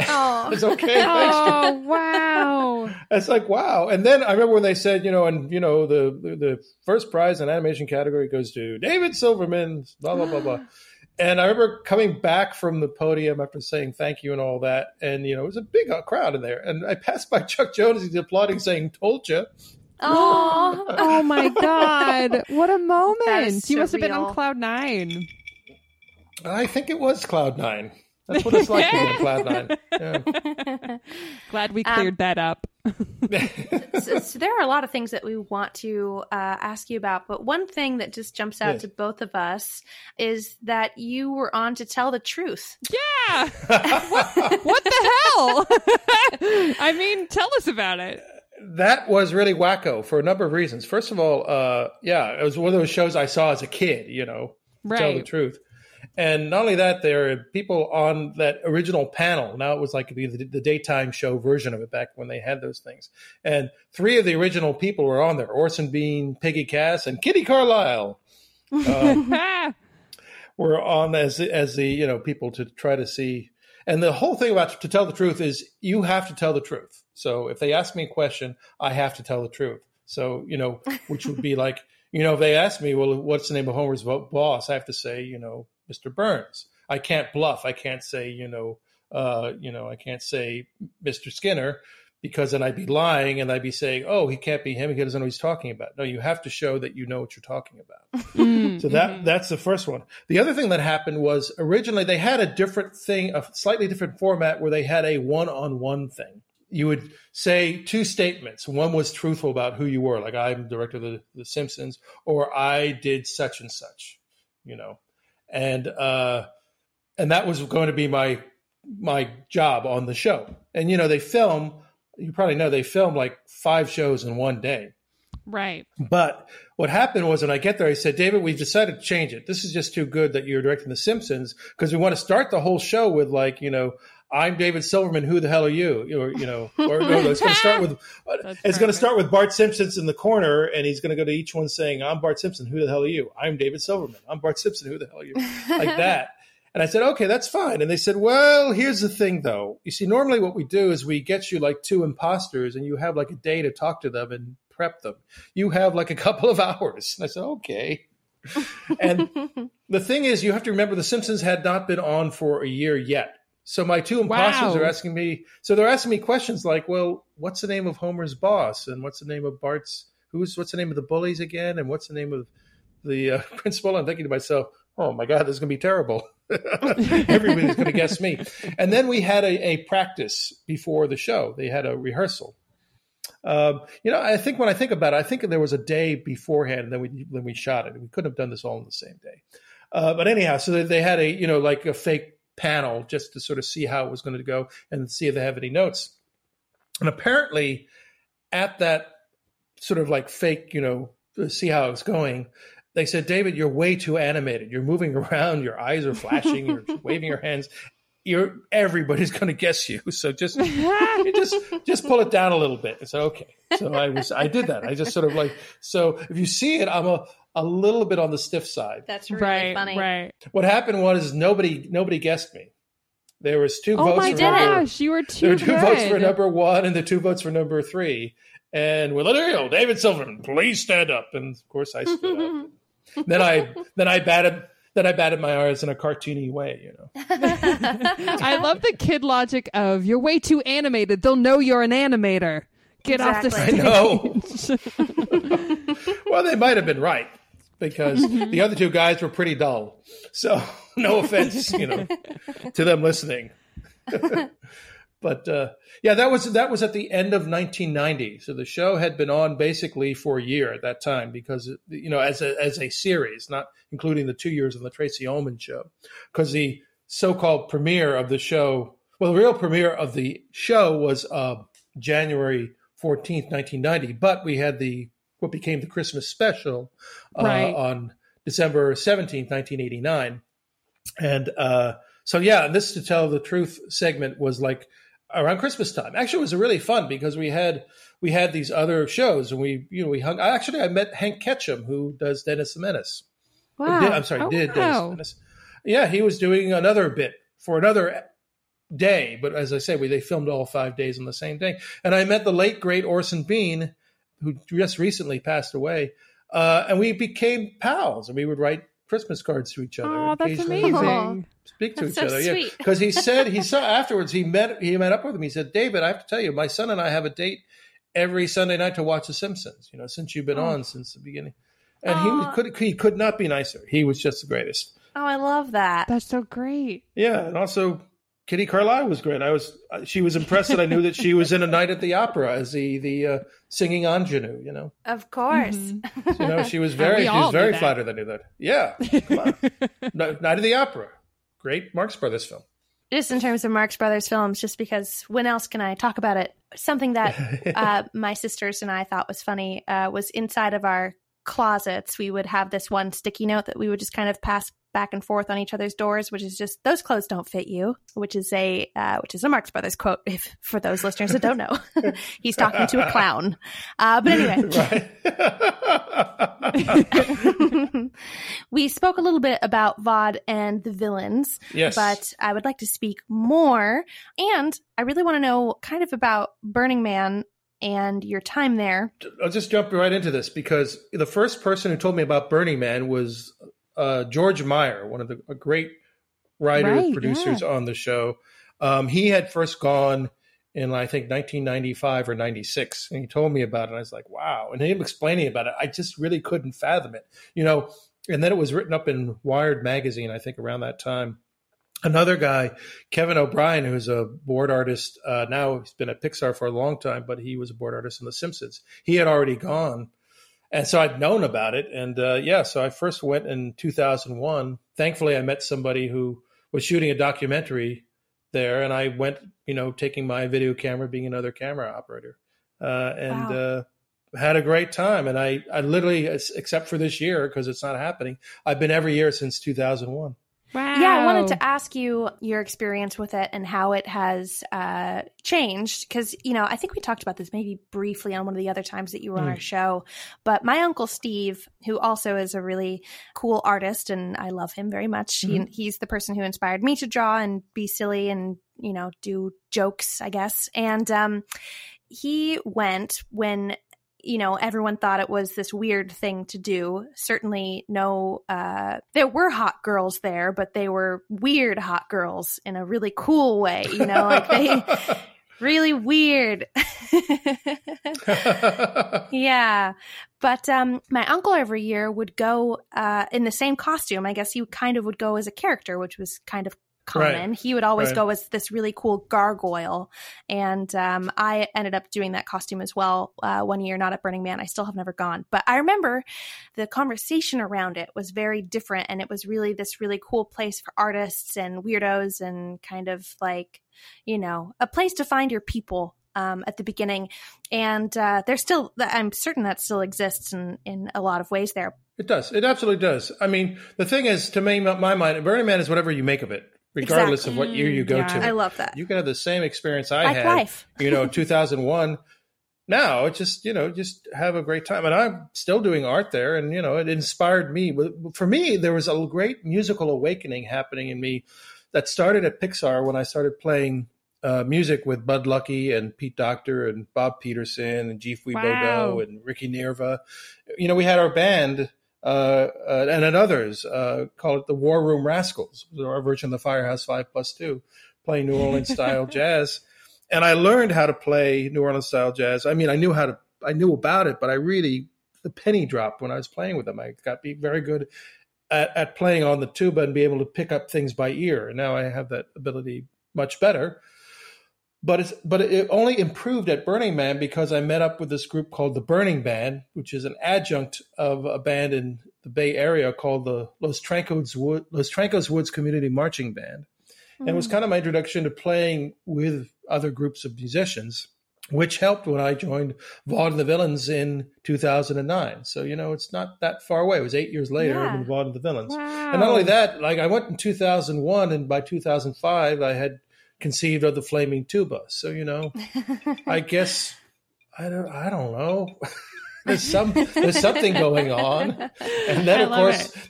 Speaker 1: Oh.
Speaker 3: It's okay. Thanks.
Speaker 2: Oh, wow.
Speaker 3: It's like wow. And then I remember when they said, you know, and you know, the the, the first prize in animation category goes to David Silverman, blah blah blah blah. And I remember coming back from the podium after saying thank you and all that, and you know, it was a big uh, crowd in there. And I passed by Chuck Jones, he's applauding, saying, "Told you."
Speaker 1: Oh.
Speaker 2: Oh my God. What a moment.
Speaker 1: That is
Speaker 2: you must have been on cloud nine.
Speaker 3: I think it was Cloud Nine. That's what it's like being in Cloud Nine. Yeah.
Speaker 2: Glad we
Speaker 1: Um,
Speaker 2: cleared that up.
Speaker 1: so, so there are a lot of things that we want to uh, ask you about, but one thing that just jumps out
Speaker 3: Yes.
Speaker 1: to both of us is that you were on to tell the truth.
Speaker 2: Yeah. what, what the hell? I mean, tell us about it.
Speaker 3: that was really wacko for a number of reasons. First of all, uh, yeah, it was one of those shows I saw as a kid. You know, to tell the truth. And not only that, there are people on that original panel. Now it was like the, the daytime show version of it back when they had those things. And three of the original people were on there: Orson Bean, Peggy Cass, and Kitty Carlisle
Speaker 2: Ah,
Speaker 3: were on as as the you know people to try to see. And the whole thing about to tell the truth is you have to tell the truth. So if they ask me a question, I have to tell the truth. So you know, which would be like you know, if they ask me, well, what's the name of Homer's boss? I have to say, you know, Mr. Burns. I can't bluff. I can't say, you know, uh, you know, I can't say Mr. Skinner because then I'd be lying and I'd be saying, "Oh, he can't be him. He doesn't know what he's talking about." No, you have to show that you know what you're talking about.
Speaker 2: Mm,
Speaker 3: so that that's the first one. The other thing that happened was originally they had a different thing, a slightly different format where they had a one-on-one thing. You would say two statements. One was truthful about who you were, like I'm director of the, the Simpsons, or I did such and such, you know, and uh, and that was going to be my my job on the show. And you know, they film. You probably know they film like five shows in one day.
Speaker 2: right.
Speaker 3: But what happened was when I get there, I said, David, we've decided to change it. This is just too good that you're directing The Simpsons because we want to start the whole show with like, you know, I'm David Silverman. Who the hell are you? Or you know, or no, it's going to start with
Speaker 2: That's
Speaker 3: it's going to start with Bart Simpson's in the corner, and he's going to go to each one saying, "I'm Bart Simpson. Who the hell are you? I'm David Silverman. I'm Bart Simpson. Who the hell are you?" Like that. And I said, "Okay, that's fine." And they said, "Well, here's the thing, though. You see, normally what we do is we get you like two imposters, and you have like a day to talk to them and prep them. You have like a couple of hours." And I said, "Okay." and the thing is, you have to remember The Simpsons had not been on for a year yet. So my two imposters
Speaker 2: Wow.
Speaker 3: are asking me. So they're asking me questions like, "Well, what's the name of Homer's boss? And what's the name of Bart's? Who's what's the name of the bullies again? And what's the name of the uh, principal?" I'm thinking to myself, "Oh my God, this is going to be terrible. Everybody's going to guess me." And then we had a, a practice before the show. They had a rehearsal. Um, you know, I think when I think about it, I think there was a day beforehand, and then we then we shot it. We couldn't have done this all in the same day. Uh, but anyhow, so they, they had a you know like a fake panel just to sort of see how it was going to go and see if they have any notes. And apparently, at that sort of like fake, you know, see how it's going, they said, David, you're way too animated. You're moving around. Your eyes are flashing. You're waving your hands. You're everybody's going to guess you. So just just just pull it down a little bit. I said, okay. So I was I did that. I just sort of like so if you see it, I'm a a little bit on the stiff side.
Speaker 1: That's really
Speaker 2: right.
Speaker 1: funny.
Speaker 2: Right.
Speaker 3: What happened was nobody nobody guessed me. There was two
Speaker 2: Oh
Speaker 3: votes
Speaker 2: my
Speaker 3: for number
Speaker 2: gosh, you were
Speaker 3: there were two
Speaker 2: good.
Speaker 3: votes for number one and the two votes for number three. And with a deal, David Silverman, please stand up. And of course I stood up. then I then I batted then I batted my eyes in a cartoony way, you know.
Speaker 2: I love the kid logic of you're way too animated. They'll know you're an animator. Get off the stage.
Speaker 3: I know. well, they might have been right because the other two guys were pretty dull. So, no offense, you know, to them listening. but uh, yeah, that was that was at the end of 1990. So the show had been on basically for a year at that time because you know as a as a series, not including the two years on the Tracey Ullman show, because the so-called premiere of the show, well, the real premiere of the show was uh, January 14th, 1990, but we had the what became the Christmas special uh,
Speaker 2: Right.
Speaker 3: on December 17th, 1989. And uh, so, yeah, this to tell the truth segment was like around Christmas time. Actually, it was really fun because we had we had these other shows and we you know we hung. Actually, I met Hank Ketcham who does Dennis the Menace.
Speaker 1: Wow.
Speaker 3: did- I'm sorry,
Speaker 2: Oh,
Speaker 3: did Dennis
Speaker 2: wow.
Speaker 3: the Menace. Yeah, he was doing another bit for another day. But as I say, we they filmed all five days on the same day. And I met the late great Orson Bean, who just recently passed away, uh, and we became pals. And we would write Christmas cards to each other.
Speaker 2: Oh, that's amazing.
Speaker 3: Speak to
Speaker 1: That's
Speaker 3: each
Speaker 1: so
Speaker 3: other, yeah. Because he said he saw afterwards. He met he met up with him. He said, "David, I have to tell you, my son and I have a date every Sunday night to watch The Simpsons. You know, since you've been
Speaker 1: Oh.
Speaker 3: on since the beginning." And he could he could not be nicer. He was just the greatest.
Speaker 1: Oh, I love that.
Speaker 2: That's so great.
Speaker 3: Yeah, and also Kitty Carlisle was great. I was she was impressed that I knew that she was in a night at the opera as the the uh, singing ingenue. You know,
Speaker 1: Of course.
Speaker 2: Mhm.
Speaker 3: you know she was very she was very
Speaker 2: that.
Speaker 3: flattered that I did that. Yeah, come on. Night of the opera, great Marx Brothers film.
Speaker 1: just in terms of Marx Brothers films, just because when else can I talk about it? Something that uh, my sisters and I thought was funny uh, was inside of our closets, we would have this one sticky note that we would just kind of pass back and forth on each other's doors, which is just "those clothes don't fit you," which is a uh, which is a Marx Brothers quote. If for those listeners that don't know, he's talking to a clown. Uh, but anyway, we spoke a little bit about Vaud and the villains.
Speaker 3: yes,
Speaker 1: but I would like to speak more. And I really want to know kind of about Burning Man and your time there.
Speaker 3: I'll just jump right into this because the first person who told me about Burning Man was uh, George Meyer, one of the a great writer
Speaker 2: Right,
Speaker 3: producers on the show. Um, he had first gone in I think 1995 or 96, and he told me about it. And I was like, wow! And him explaining about it, I just really couldn't fathom it, you know. And then it was written up in Wired magazine, I think, around that time. Another guy, Kevin O'Brien, who's a board artist uh, now, he's been at Pixar for a long time, but he was a board artist in The Simpsons. He had already gone, and so I'd known about it. And uh, yeah, so I first went in 2001. Thankfully, I met somebody who was shooting a documentary there, and I went, you know, taking my video camera, being another camera operator, uh, and
Speaker 1: Wow.
Speaker 3: uh, had a great time. And I, I literally, except for this year because it's not happening, I've been every year since 2001.
Speaker 2: Wow.
Speaker 1: Yeah, I wanted to ask you your experience with it and how it has uh, changed. Because, you know, I think we talked about this maybe briefly on one of the other times that you were on
Speaker 3: Mm.
Speaker 1: our show. But my uncle Steve, who also is a really cool artist, and I love him very much, he, he's the person who inspired me to draw and be silly and, you know, do jokes, I guess. And um, he went when you know everyone thought it was this weird thing to do. Certainly no uh there were hot girls there but they were weird hot girls in a really cool way you know like they really weird. Yeah. But um my uncle every year would go uh in the same costume. I guess he kind of would go as a character which was kind of common he would always
Speaker 3: Right.
Speaker 1: go as this really cool gargoyle and um, I ended up doing that costume as well uh, one year, not at Burning Man. I still have never gone, but I remember the conversation around it was very different, and it was really this really cool place for artists and weirdos, and kind of like you know a place to find your people. Um, at the beginning, and uh, there's still, I'm certain that still exists in, in a lot of ways there.
Speaker 3: It does. It absolutely does. I mean, the thing is, to me, my mind, Burning Man is whatever you make of it, regardless
Speaker 1: Exactly.
Speaker 3: of what year you go
Speaker 2: Yeah.
Speaker 3: to.
Speaker 1: I love that.
Speaker 3: you can have the same experience I
Speaker 1: like
Speaker 3: had,
Speaker 1: life.
Speaker 3: you know, 2001. Now, it's just, you know, just have a great time. And I'm still doing art there. And, you know, it inspired me. For me, there was a great musical awakening happening in me that started at Pixar when I started playing uh, music with Bud Luckey and Pete Docter and Bob Peterson and Jeff
Speaker 2: Wow.
Speaker 3: Bodo and Ricky Nierva. You know, we had our band uh, uh, and then others uh, called it the War Room Rascals, our version of the Firehouse Five Plus Two, playing New Orleans style jazz. And I learned how to play New Orleans style jazz. I mean, I knew how to, I knew about it, but I really the penny dropped when I was playing with them. I got be very good at, at playing on the tuba and be able to pick up things by ear. And now I have that ability much better. But it's but it only improved at Burning Man because I met up with this group called the Burning Band, which is an adjunct of a band in the Bay Area called the Los Trancos Wood, Los Trancos Woods Community Marching Band. And it was mm. kind of my introduction to playing with other groups of musicians, which helped when I joined Vaud and the Villains in 2009. So, you know, it's not that far away. It was eight years later
Speaker 1: Yeah.
Speaker 3: in Vaud and the Villains.
Speaker 2: Wow.
Speaker 3: And not only that, like I went in 2001, and by 2005, I had conceived of the Flaming Tuba. So, you know, I guess I don't, I don't know. there's some, there's something going on. And then,
Speaker 2: I
Speaker 3: of course,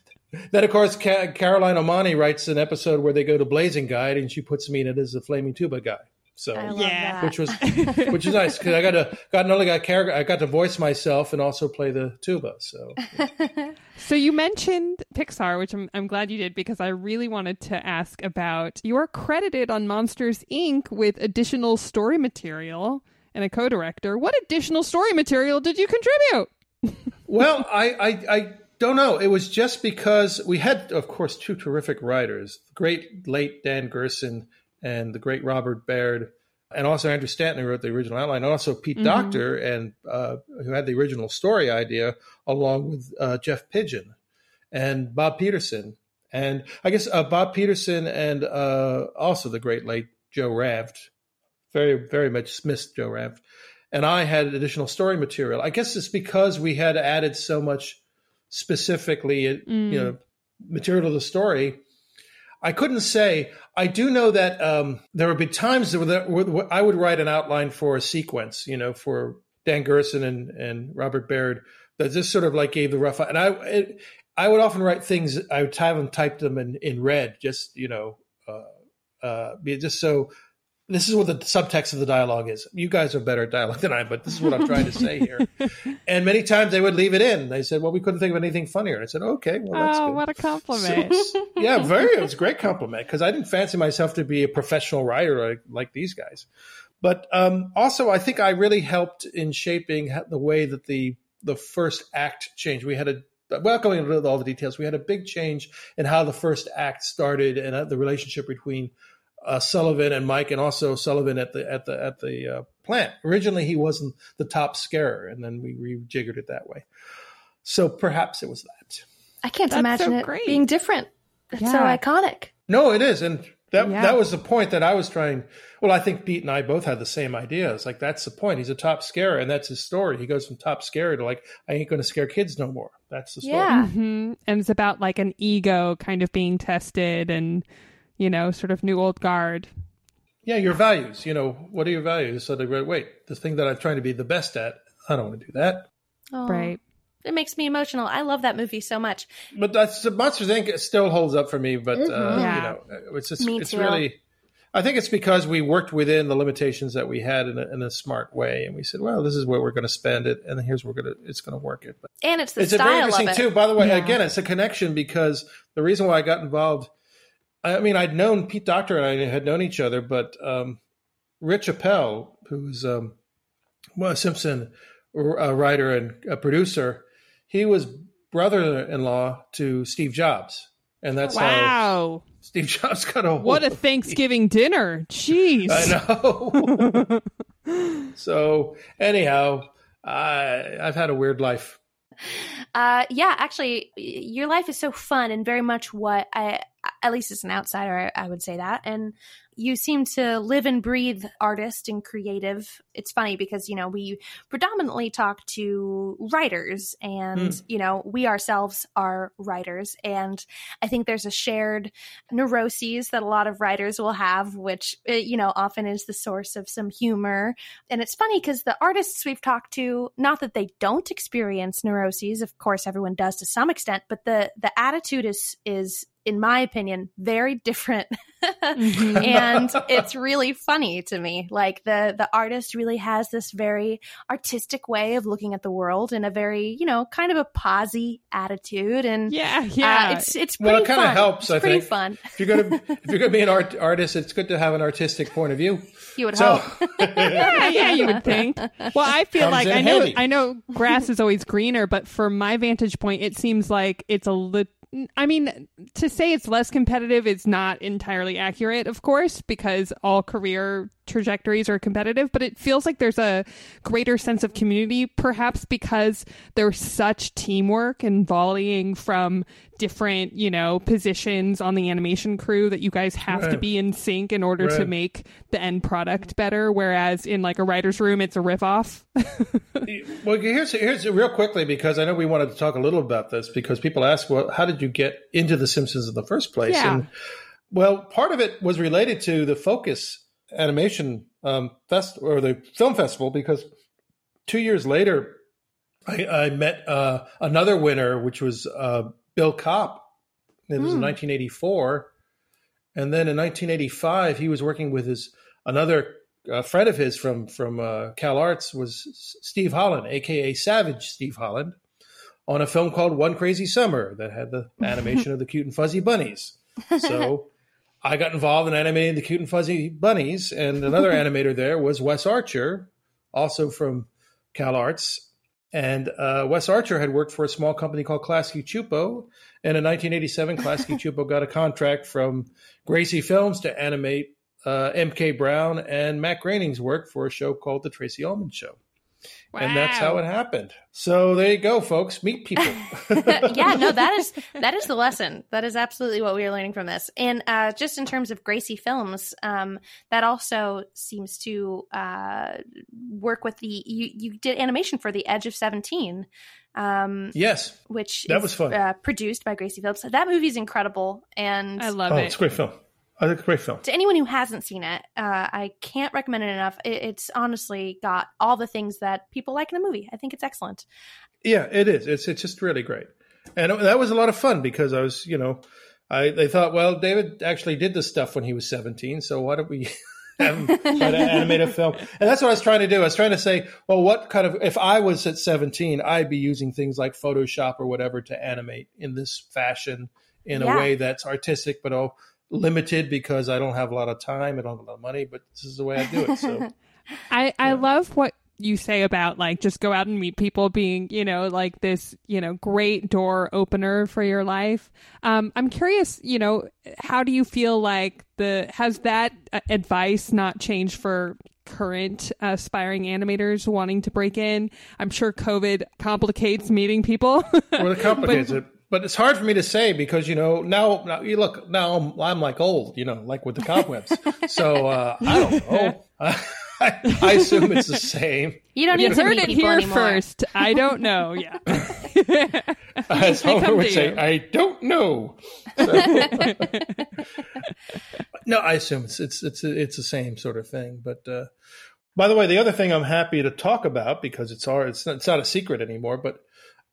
Speaker 3: then of course, Ca- Carolyn Omine writes an episode where they go to Blazing Guy, and she puts me in it as the Flaming Tuba guy. So,
Speaker 1: I love
Speaker 2: Yeah.
Speaker 1: that.
Speaker 3: which was which is nice because I got to got not only got character, I got to voice myself and also play the tuba. So
Speaker 2: So you mentioned Pixar, which I'm, I'm glad you did because I really wanted to ask about. You are credited on Monsters Inc. with additional story material and a co-director. What additional story material did you contribute?
Speaker 3: well, I, I I don't know. It was just because we had, of course, two terrific writers, the great late Dan Gerson and the great Robert Baird, and also Andrew Stanton, who wrote the original outline, and also Pete Docter, and uh, who had the original story idea, along with uh, Jeff Pidgeon and Bob Peterson, and I guess uh, Bob Peterson and uh, also the great late Joe Ranft, very very much missed Joe Ranft, and I had additional story material. I guess it's because we had added so much specifically, you know, material to the story. I couldn't say. I do know that um, there would be times that I would write an outline for a sequence, you know, for Dan Gerson and, and Robert Baird that just sort of like gave the rough. And I it, I would often write things. I would have them type them in, in red, just you know, uh, uh, just so this is what the subtext of the dialogue is. You guys are better at dialogue than I, but this is what I'm trying to say here. and many times they would leave it in. They said, "Well, we couldn't think of anything funnier." I said, "Okay, well, that's
Speaker 2: oh,
Speaker 3: good."
Speaker 2: what a compliment!
Speaker 3: So- yeah, very. It was a great compliment because I didn't fancy myself to be a professional writer like, like these guys. But um, also, I think I really helped in shaping the way that the the first act changed. We had a without going into all the details, we had a big change in how the first act started and uh, the relationship between uh, Sullivan and Mike, and also Sullivan at the at the at the uh, plant. Originally, he wasn't the top scarer, and then we rejiggered it that way. So perhaps it was that.
Speaker 1: I can't
Speaker 2: That's
Speaker 1: imagine
Speaker 2: so
Speaker 1: it
Speaker 2: great.
Speaker 1: being different. It's so iconic.
Speaker 3: No, it is, and that
Speaker 2: Yeah.
Speaker 3: that was the point that I was trying. Well, I think Pete and I both had the same idea. It's like that's the point. He's a top scarer, and that's his story. He goes from top scarer to like I ain't going to scare kids no more. That's the story.
Speaker 1: Yeah.
Speaker 2: hmm And it's about like an ego kind of being tested and, you know, sort of new old guard.
Speaker 3: Yeah, your values. You know, what are your values? So they go, wait, the thing that I'm trying to be the best at, I don't want to do that.
Speaker 1: Oh,
Speaker 2: Right.
Speaker 1: It makes me emotional. I love that movie so much.
Speaker 3: But that's Monsters Inc. It still holds up for me. But uh,
Speaker 1: Mhm.
Speaker 2: Yeah.
Speaker 3: you know, it's just
Speaker 1: Me
Speaker 3: it's
Speaker 1: too.
Speaker 3: really. I think it's because we worked within the limitations that we had in a, in a smart way, and we said, "Well, this is where we're going to spend it, and here's where we're going to it's going to work it." But
Speaker 1: And it's the
Speaker 3: it's a very
Speaker 1: style of
Speaker 3: interesting
Speaker 1: it.
Speaker 3: too. By the way,
Speaker 2: Yeah.
Speaker 3: again, it's a connection because the reason why I got involved. I mean, I'd known Pete Docter and I had known each other, but um, Rich Appel, who's um, well, a Simpson uh writer and a producer, he was brother-in-law to Steve Jobs, and that's how. Steve Jobs got a
Speaker 2: What a
Speaker 3: of me.
Speaker 2: Thanksgiving dinner. Jeez.
Speaker 3: I know. so anyhow, I I've had a weird life.
Speaker 1: Uh, yeah, actually, your life is so fun and very much what I, at least as an outsider, I, I would say that. And you seem to live and breathe artist and creative. It's funny because, you know, we predominantly talk to writers and,
Speaker 3: Hmm.
Speaker 1: you know, we ourselves are writers. And I think there's a shared neuroses that a lot of writers will have, which, uh, you know, often is the source of some humor and it's funny because the artists we've talked to not that they don't experience neuroses of course everyone does to some extent but the the attitude is is in my opinion very different
Speaker 2: Mhm.
Speaker 1: and it's really funny to me like the the artist really has this very artistic way of looking at the world in a very you know kind of a posy attitude and
Speaker 2: Yeah,
Speaker 1: uh,
Speaker 2: yeah.
Speaker 1: it's it's
Speaker 3: Well, it kinda helps,
Speaker 1: It's
Speaker 3: I
Speaker 1: pretty
Speaker 3: think.
Speaker 1: fun
Speaker 3: If you're gonna if you're gonna be an art artist, it's good to have an artistic point of view.
Speaker 1: you would
Speaker 3: So
Speaker 1: hope
Speaker 2: yeah, yeah, you would think. Well, I feel
Speaker 3: Comes
Speaker 2: like I know
Speaker 3: handy.
Speaker 2: I know grass is always greener, but from my vantage point, it seems like it's a lit. I mean, to say it's less competitive is not entirely accurate, of course, because all career trajectories are competitive, but it feels like there's a greater sense of community, perhaps because there's such teamwork and volleying from different, you know, positions on the animation crew that you guys have to be in sync in order to make the end product better. Whereas in like a writer's room, it's a riff off.
Speaker 3: Well, here's here's real quickly because I know we wanted to talk a little about this because people ask, well, how did you get into The Simpsons in the first place?
Speaker 2: Yeah.
Speaker 3: And well, part of it was related to the Focus Animation um, Fest or the film festival because two years later, I, I met uh, another winner, which was uh, Bill Kopp. It was in
Speaker 1: Hmm.
Speaker 3: 1984, and then in 1985, he was working with his another uh, friend of his from from uh, Cal Arts was Steve Holland, aka Savage Steve Holland, on a film called One Crazy Summer that had the animation of the cute and fuzzy bunnies. So I got involved in animating the cute and fuzzy bunnies, and another animator there was Wes Archer, also from Cal Arts. And uh, Wes Archer had worked for a small company called Klasky Csupo. And in 1987, Klasky Csupo got a contract from Gracie Films to animate uh, M.K. Brown and Matt Groening's work for a show called The Tracey Ullman Show. And that's how it happened. So there you go, folks. Meet people.
Speaker 1: yeah, no, that is that is the lesson. That is absolutely what we are learning from this. And uh, just in terms of Gracie Films, um, that also seems to uh, work with the you, you did animation for the Edge of Seventeen, um,
Speaker 3: yes.
Speaker 1: which
Speaker 3: That
Speaker 1: is,
Speaker 3: was fun.
Speaker 1: Uh, produced by Gracie Films. That movie is incredible, and
Speaker 2: I love
Speaker 3: Oh,
Speaker 2: it.
Speaker 3: it's a great film. I think a great film.
Speaker 1: to anyone who hasn't seen it, uh, I can't recommend it enough. It, it's honestly got all the things that people like in a movie. I think it's excellent.
Speaker 3: Yeah, it is. It's it's just really great, and it- that was a lot of fun because I was, you know, I they thought, well, David actually did this stuff when he was seventeen, so why don't we have try to animate a film. And that's what I was trying to do. I was trying to say, well, what kind of, if I was at 17, I'd be using things like Photoshop or whatever to animate in this fashion in
Speaker 1: Yeah.
Speaker 3: a way that's artistic, but oh, limited because I don't have a lot of time. I don't have a lot of money, but this is the way I do it. So
Speaker 2: I I love what you say about like just go out and meet people being you know like this you know great door opener for your life um i'm curious you know how do you feel like the has that uh, advice not changed for current aspiring animators wanting to break in i'm sure covid complicates meeting people
Speaker 3: well, it complicates it. But it's hard for me to say because you know now, now you look now I'm, I'm like old, you know, like with the cobwebs. so uh, I don't know. I, I assume it's the same.
Speaker 1: You don't
Speaker 2: you
Speaker 1: need to
Speaker 2: heard it here
Speaker 1: anymore.
Speaker 2: first i don't know yeah
Speaker 3: As Homer would say,
Speaker 2: you.
Speaker 3: I don't know. So- no, I assume it's it's it's it's the same sort of thing. But uh, by the way, the other thing I'm happy to talk about because it's our it's not, it's not a secret anymore. But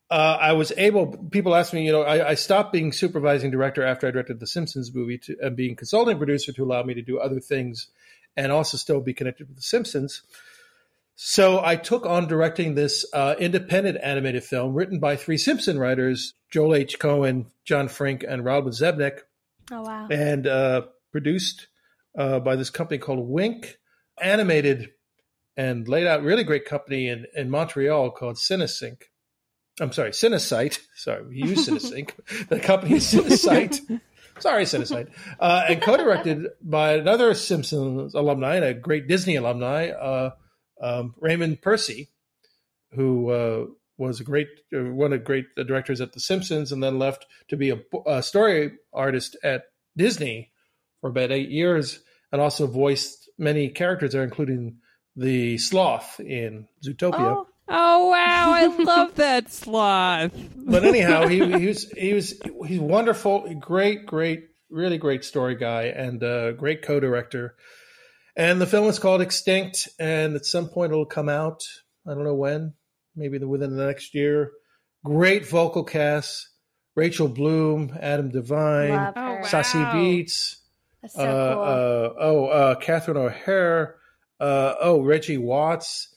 Speaker 3: uh, I was able. People ask me, you know, I, I stopped being supervising director after I directed the Simpsons movie to and being consulting producer to allow me to do other things and also still be connected with the Simpsons. So I took on directing this uh, independent animated film written by three Simpson writers: Joel H. Cohen, John Frink, and Rob LaZebnik,
Speaker 1: Oh wow.
Speaker 3: and uh, produced uh, by this company called Wink, animated and laid out really great company in, in Montreal called Cinesync. I'm sorry, Cinesite. Sorry, we use Cinesync. the company is Cinesite. Sorry, Cinesite. Uh, and co-directed by another Simpsons alumni and a great Disney alumni, uh, um, Raymond Persi, who uh, was a great uh, one of the great directors at The Simpsons, and then left to be a, a story artist at Disney for about eight years, and also voiced many characters there, including the sloth in Zootopia.
Speaker 1: Oh,
Speaker 2: oh wow i love that sloth
Speaker 3: But anyhow, he, he was he was he's wonderful, great, great, really great story guy, and uh, great co-director. And the film is called Extinct, and at some point it'll come out. I don't know when, maybe within the next year. Great vocal cast: Rachel Bloom, Adam DeVine,
Speaker 1: love
Speaker 2: Oh,
Speaker 1: her.
Speaker 2: wow.
Speaker 3: Zazie
Speaker 1: Beetz, so
Speaker 3: uh,
Speaker 1: cool.
Speaker 3: uh, oh, uh, Catherine O'Hara, uh, oh, Reggie Watts.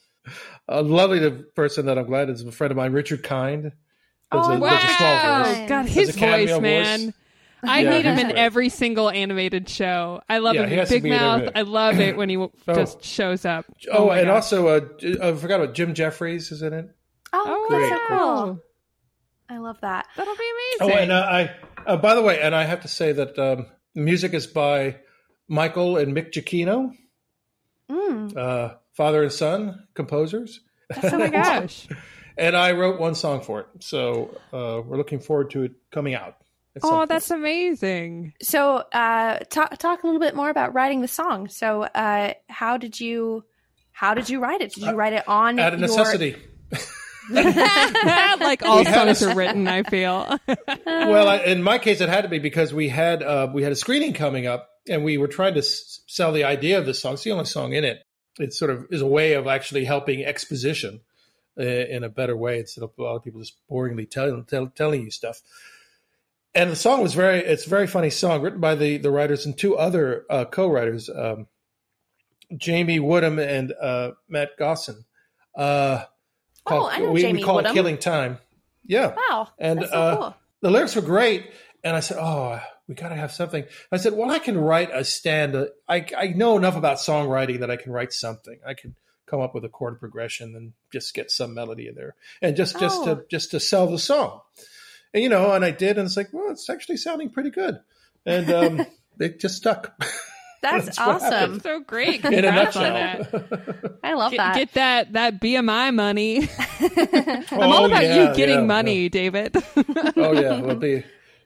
Speaker 3: A lovely person that I'm glad is a friend of mine, Richard Kind. Does
Speaker 1: Oh,
Speaker 3: a,
Speaker 1: wow.
Speaker 3: does a small voice.
Speaker 2: God, his
Speaker 3: a
Speaker 2: voice, man.
Speaker 3: voice.
Speaker 2: I
Speaker 3: Yeah,
Speaker 2: need him in
Speaker 3: great.
Speaker 2: every single animated show. I love
Speaker 3: Yeah,
Speaker 2: him in Big Mouth. I love it when he w-
Speaker 3: Oh.
Speaker 2: just shows up.
Speaker 3: Oh,
Speaker 2: my
Speaker 3: and
Speaker 2: God.
Speaker 3: also, uh, J- I forgot about Jim Jeffries is in it.
Speaker 1: oh,
Speaker 2: oh,
Speaker 1: that's
Speaker 3: great,
Speaker 1: so cool. I love that.
Speaker 2: That'll be amazing.
Speaker 3: Oh, and uh, I, uh, by the way, and I have to say that um, music is by Michael and Mick Giacchino,
Speaker 1: Mm,
Speaker 3: uh, father and son composers.
Speaker 2: oh my gosh.
Speaker 3: And I wrote one song for it, so uh, we're looking forward to it coming out.
Speaker 2: Oh,
Speaker 3: point.
Speaker 2: that's amazing.
Speaker 1: So, uh, talk talk a little bit more about writing the song. So, uh, how did you how did you write it? Did you write it on
Speaker 3: out of
Speaker 1: your-
Speaker 3: necessity.
Speaker 2: like all songs
Speaker 3: a-
Speaker 2: are written, I feel.
Speaker 3: well, I, in my case, it had to be because we had uh, we had a screening coming up, and we were trying to s- sell the idea of this song. It's the only song in it. It sort of is a way of actually helping exposition uh, in a better way instead of a lot of people just boringly telling tell, telling you stuff. And the song was very it's a very funny song written by the the writers and two other uh, co-writers, um, Jamie Woodham and uh, Matt Gosson. Uh,
Speaker 1: Oh, I know
Speaker 3: we,
Speaker 1: Jamie
Speaker 3: we call
Speaker 1: Woodham.
Speaker 3: it Killing Time. Yeah
Speaker 1: Wow,
Speaker 3: And,
Speaker 1: so
Speaker 3: uh,
Speaker 1: cool.
Speaker 3: the lyrics were great. And I said, Oh, we got to have something. I said, Well, I can write a stand. I, I know enough about songwriting that I can write something. I can come up with a chord progression and just get some melody in there and just, just
Speaker 1: Oh.
Speaker 3: to, just to sell the song. And, you know, and I did. And it's like, well, it's actually sounding pretty good. And, um, it just stuck
Speaker 1: That's,
Speaker 3: that's
Speaker 1: awesome.
Speaker 2: so great.
Speaker 3: in a
Speaker 2: Congrats on
Speaker 3: nutshell.
Speaker 2: that.
Speaker 1: I love
Speaker 2: Get,
Speaker 1: that.
Speaker 2: get that that BMI money. I'm
Speaker 3: Oh,
Speaker 2: all about
Speaker 3: yeah,
Speaker 2: you getting
Speaker 3: yeah,
Speaker 2: money, David.
Speaker 3: Oh, yeah. It'll be,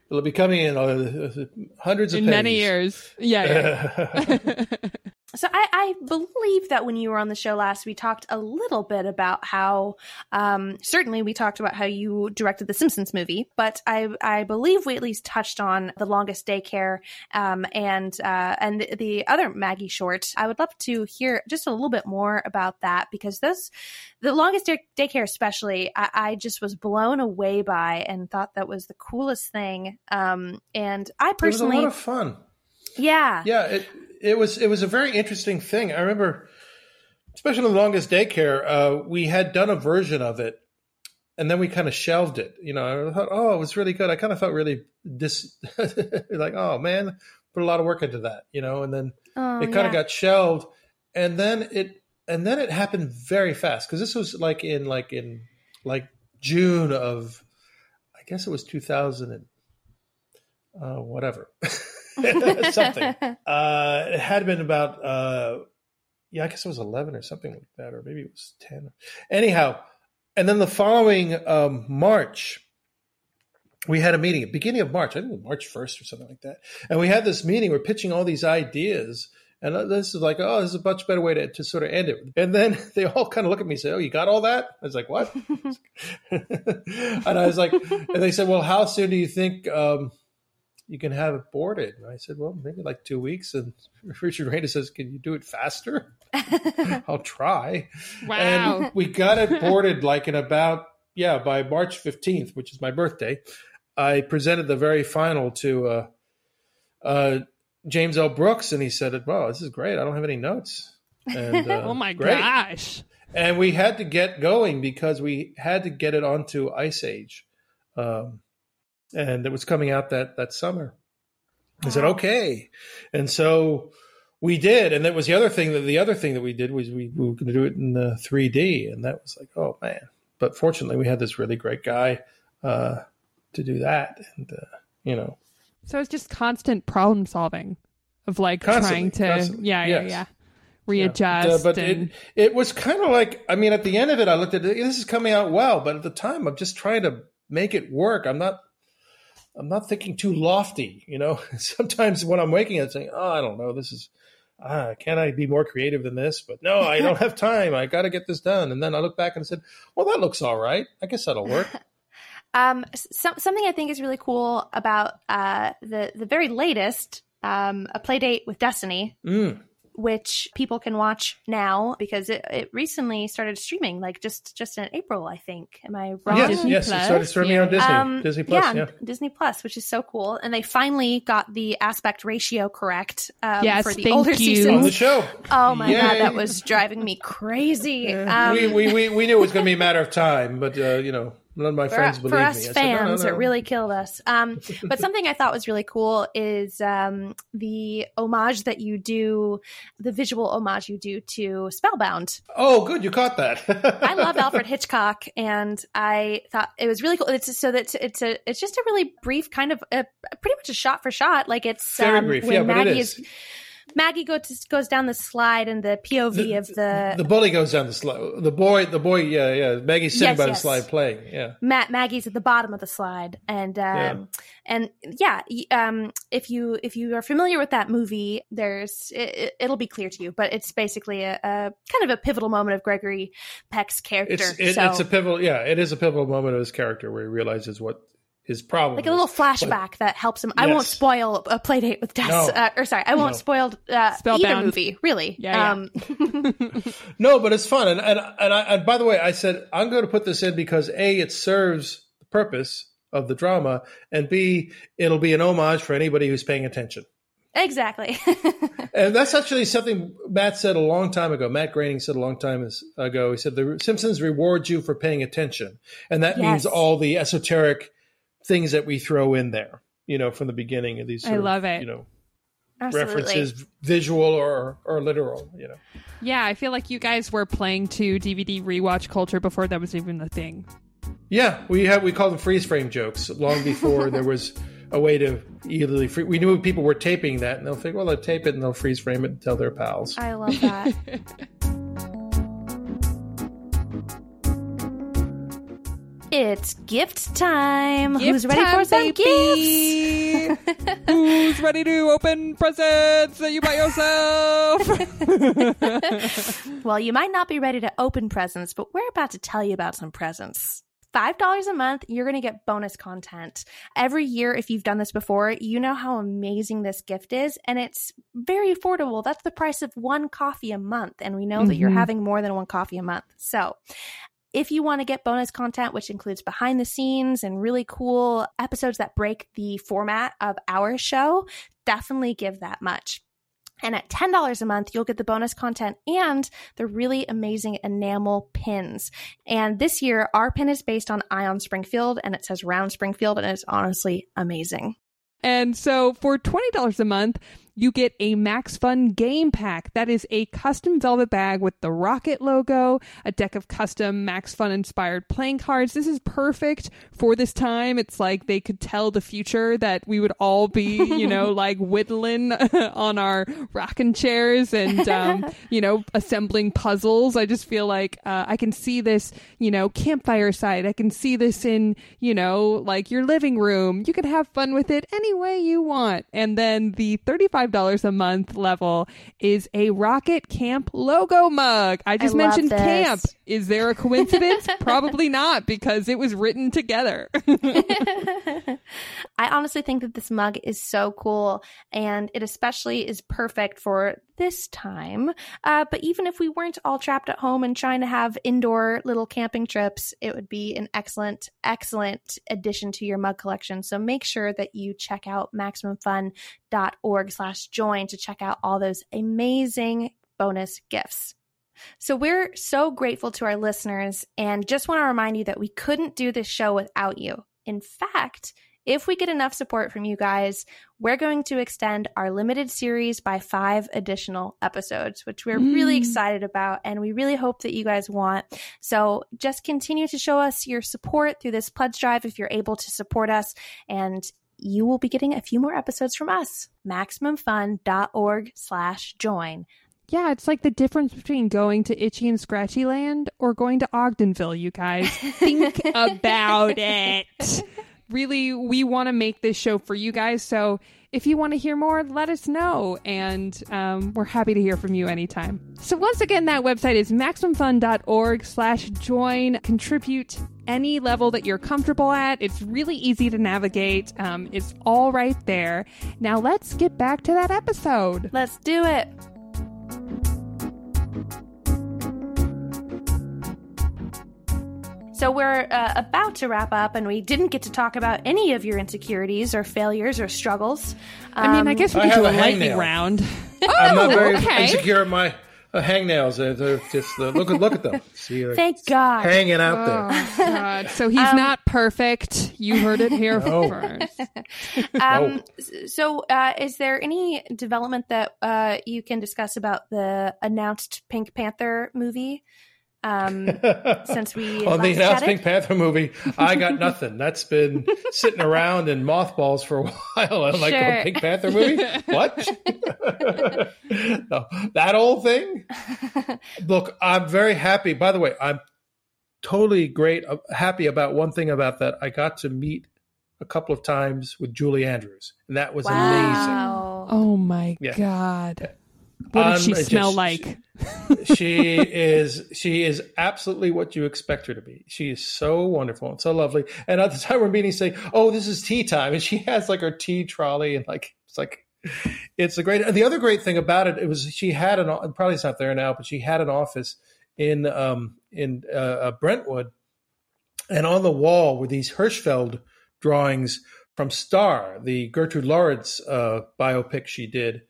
Speaker 3: it'll be coming in uh, hundreds of
Speaker 2: In many years. Yeah. yeah.
Speaker 1: So I, I believe that when you were on the show last, we talked a little bit about how, um, certainly we talked about how you directed the Simpsons movie, but I, I believe we at least touched on the longest daycare, um, and, uh, and the, the other Maggie short. I would love to hear just a little bit more about that because those, the longest day, daycare, especially, I, I just was blown away by and thought that was the coolest thing. Um, and I
Speaker 3: It was a
Speaker 1: personally,
Speaker 3: lot of fun.
Speaker 1: Yeah.
Speaker 3: Yeah, it it was it was a very interesting thing. I remember, especially the longest daycare, uh, we had done a version of it, and then we kind of shelved it. You know, I thought, oh, it was really good. I kind of felt really dis like, oh man, put a lot of work into that. You know, and then
Speaker 1: Oh,
Speaker 3: it kind
Speaker 1: yeah.
Speaker 3: of got shelved, and then it and then it happened very fast because this was like in like in like June of, I guess it was two thousand and uh, whatever. something. Uh, it had been about, uh, yeah, I guess it was 11 or something like that, or maybe it was 10. Anyhow, and then the following um, March, we had a meeting, beginning of March, I think it was March 1st or something like that. And we had this meeting, we're pitching all these ideas. And this is like, oh, this is a much better way to, to sort of end it. And then they all kind of look at me and say, oh, you got all that? I was like, what? and I was like, and they said, well, how soon do you think um, you can have it boarded? And I said, well, maybe like two weeks. And Richard Raynis says, can you do it faster? I'll try.
Speaker 2: Wow.
Speaker 3: And we got it boarded like in about, yeah, by March 15th, which is my birthday. I presented the very final to uh, uh, James L. Brooks, and he said, "Wow, this is great. I don't have any notes." And, uh,
Speaker 2: oh my
Speaker 3: great.
Speaker 2: gosh.
Speaker 3: And we had to get going because we had to get it onto Ice Age, um, and that was coming out that that summer. I said, "Okay," and so we did. And that was the other thing that the other thing that we did was we, we were going to do it in uh, 3D, and that was like, oh man! But fortunately, we had this really great guy uh, to do that, and uh, you know,
Speaker 2: So it's just constant problem solving of like
Speaker 3: Constantly,
Speaker 2: trying to,
Speaker 3: constantly,
Speaker 2: yeah,
Speaker 3: yes.
Speaker 2: yeah, yeah,
Speaker 3: Yeah.
Speaker 2: readjust.
Speaker 3: Uh, but
Speaker 2: and,
Speaker 3: it, it was kind of like I mean, at the end of it, I looked at it. This is coming out well, but at the time, I'm just trying to make it work. I'm not. I'm not thinking too lofty, you know. Sometimes when I'm waking, up, I'm saying, "Oh, I don't know. This is, ah, can I be more creative than this?" But no, I don't have time. I got to get this done. And then I look back and I said, "Well, that looks all right. I guess that'll work."
Speaker 1: Um, some, something I think is really cool about uh, the the very latest, um, a play date with Destiny,
Speaker 3: Mm.
Speaker 1: Which people can watch now because it, it recently started streaming, like just just in April, I think. Am I wrong?
Speaker 3: Yes,
Speaker 2: Disney
Speaker 3: yes. It
Speaker 2: Plus?
Speaker 3: started streaming on Disney,
Speaker 1: Um,
Speaker 3: Disney Plus.
Speaker 1: yeah,
Speaker 3: Yeah,
Speaker 1: Disney Plus, which is so cool, and they finally got the aspect ratio correct um,
Speaker 2: Yes,
Speaker 1: for the
Speaker 2: thank
Speaker 1: older
Speaker 2: you.
Speaker 3: on the show.
Speaker 1: Oh my god, that was driving me crazy. Um,
Speaker 3: we, we, we, we knew it was going to be a matter of time, but uh, you know, none of my
Speaker 1: for,
Speaker 3: friends
Speaker 1: for
Speaker 3: believed
Speaker 1: us
Speaker 3: me. I
Speaker 1: fans,
Speaker 3: said, no, no, no.
Speaker 1: it really killed us. Um, but something I thought was really cool is um, the homage that you do, the visual homage you do to Spellbound.
Speaker 3: Oh, good, you caught that.
Speaker 1: I love Alfred Hitchcock, and I thought it was really cool. It's so that it's a it's just a really brief kind of a, pretty much a shot for shot. Like it's
Speaker 3: Very
Speaker 1: um,
Speaker 3: brief,
Speaker 1: when
Speaker 3: yeah,
Speaker 1: Maggie
Speaker 3: is.
Speaker 1: Maggie goes goes down the slide and the POV of the,
Speaker 3: the bully goes down the slide. The boy, the boy, yeah, yeah. Maggie's sitting
Speaker 1: Yes,
Speaker 3: by the slide playing. Yeah,
Speaker 1: Matt Maggie's at the bottom of the slide, and um,
Speaker 3: Yeah.
Speaker 1: and yeah, um, if you if you are familiar with that movie, there's it, it'll be clear to you, but it's basically a, a kind of a pivotal moment of Gregory Peck's character.
Speaker 3: it's it,
Speaker 1: so,
Speaker 3: it's a pivotal. Yeah, it is a pivotal moment of his character where he realizes what his problem.
Speaker 1: like a little flashback that helps him. I won't spoil a play date with Des.
Speaker 3: No.
Speaker 1: Uh, or sorry, I won't
Speaker 3: No.
Speaker 1: spoil uh, either
Speaker 2: Spellbound.
Speaker 1: movie. Really,
Speaker 2: Yeah, yeah.
Speaker 1: Um,
Speaker 3: No, but it's fun, and and and, I, and by the way, I said I'm going to put this in because a it serves the purpose of the drama, and b it'll be an homage for anybody who's paying attention.
Speaker 1: exactly.
Speaker 3: And that's actually something Matt said a long time ago. Matt Groening said a long time ago. He said the Simpsons reward you for paying attention, and that means all the esoteric things that we throw in there. You know, from the beginning of these.
Speaker 2: I
Speaker 3: sort of,
Speaker 2: love it.
Speaker 3: You know,
Speaker 1: Absolutely.
Speaker 3: references, visual or or literal. You know.
Speaker 2: yeah, I feel like you guys were playing to DVD rewatch culture before that was even a thing.
Speaker 3: Yeah, we have we call them freeze frame jokes long before there was a way to easily free. We knew people were taping that, and they'll think, well, they'll tape it and they'll freeze frame it and tell their pals.
Speaker 1: I love that. it's gift time. Who's ready for some gifts?
Speaker 2: Who's ready to open presents that you buy yourself?
Speaker 1: Well, you might not be ready to open presents, but we're about to tell you about some presents. $5 a month, you're going to get bonus content. Every year, if you've done this before, you know how amazing this gift is, and it's very affordable. That's the price of one coffee a month, and we know that you're
Speaker 2: Mhm.
Speaker 1: having more than one coffee a month. So, if you want to get bonus content, which includes behind the scenes and really cool episodes that break the format of our show, definitely give that much. And at $10 a month, you'll get the bonus content and the really amazing enamel pins. And this year, our pin is based on Ion Springfield and it says Round Springfield, and it's honestly amazing.
Speaker 2: And so for $20 a month, you get a Max Fun game pack. That is a custom velvet bag with the Rocket logo, a deck of custom Max Fun inspired playing cards. This is perfect for this time. It's like they could tell the future that we would all be, you know, like whittling on our rocking chairs and, um, you know, assembling puzzles. I just feel like uh, I can see this, you know, campfire side. I can see this in, you know, like your living room. You can have fun with it any way you want. And then the 35 $5 a month level is a Rocket Camp logo mug. I just
Speaker 1: I
Speaker 2: mentioned camp. Is there a coincidence? Probably not because it was written together.
Speaker 1: I honestly think that this mug is so cool and it especially is perfect for this time. Uh, but even if we weren't all trapped at home and trying to have indoor little camping trips, it would be an excellent, excellent addition to your mug collection. So make sure that you check out MaximumFun.org slash join to check out all those amazing bonus gifts. So we're so grateful to our listeners and just want to remind you that we couldn't do this show without you. In fact, if we get enough support from you guys, we're going to extend our limited series by five additional episodes, which we're really
Speaker 2: Mm.
Speaker 1: excited about and we really hope that you guys want. So just continue to show us your support through this pledge drive if you're able to support us and you will be getting a few more episodes from us. MaximumFun.org slash join.
Speaker 2: Yeah, it's like the difference between going to Itchy and Scratchy Land or going to Ogdenville, you guys. Think about it. Really, we want to make this show for you guys. So if you want to hear more, let us know. And um, we're happy to hear from you anytime. So once again, that website is maximumfun.org slash join. Contribute any level that you're comfortable at. It's really easy to navigate. Um, it's all right there. Now let's get back to that episode.
Speaker 1: Let's do it. So we're uh, about to wrap up, and we didn't get to talk about any of your insecurities or failures or struggles.
Speaker 2: I mean, I
Speaker 1: Um,
Speaker 2: guess we
Speaker 3: I
Speaker 2: could do a
Speaker 3: have a
Speaker 2: lightning
Speaker 3: hangnail.
Speaker 2: round.
Speaker 3: I'm not
Speaker 2: Oh,
Speaker 3: very
Speaker 2: okay.
Speaker 3: insecure at my uh, hangnails. They're, they're just uh, look at look at them. See, they're
Speaker 1: Thank God.
Speaker 3: hanging out there.
Speaker 2: Oh, God. So he's
Speaker 1: Um,
Speaker 2: not perfect. You heard it here
Speaker 3: No.
Speaker 2: first.
Speaker 1: Um, s- so, uh, is there any development that uh, you can discuss about the announced Pink Panther movie? Um, since we
Speaker 3: on the
Speaker 1: last
Speaker 3: announced
Speaker 1: chatted?
Speaker 3: Pink Panther movie, I got nothing. That's been sitting around in mothballs for a while. I'm like,
Speaker 1: Sure.
Speaker 3: oh, Pink Panther movie? What? no, that old thing? Look, I'm very happy. By the way, I'm totally great, uh, happy about one thing about that. I got to meet a couple of times with Julie Andrews, and that was amazing.
Speaker 2: Oh my
Speaker 3: Yeah.
Speaker 2: God. What did
Speaker 3: Um,
Speaker 2: she smell
Speaker 3: just-
Speaker 2: like?
Speaker 3: she is she is absolutely what you expect her to be. She is so wonderful and so lovely. And at the time we're meeting, saying, "Oh, this is tea time," and she has like her tea trolley and like it's like it's a great. And the other great thing about it, it was she had an probably it's not there now, but she had an office in um in uh, uh, Brentwood, and on the wall were these Hirschfeld drawings from Star, the Gertrude Lawrence uh, biopic she did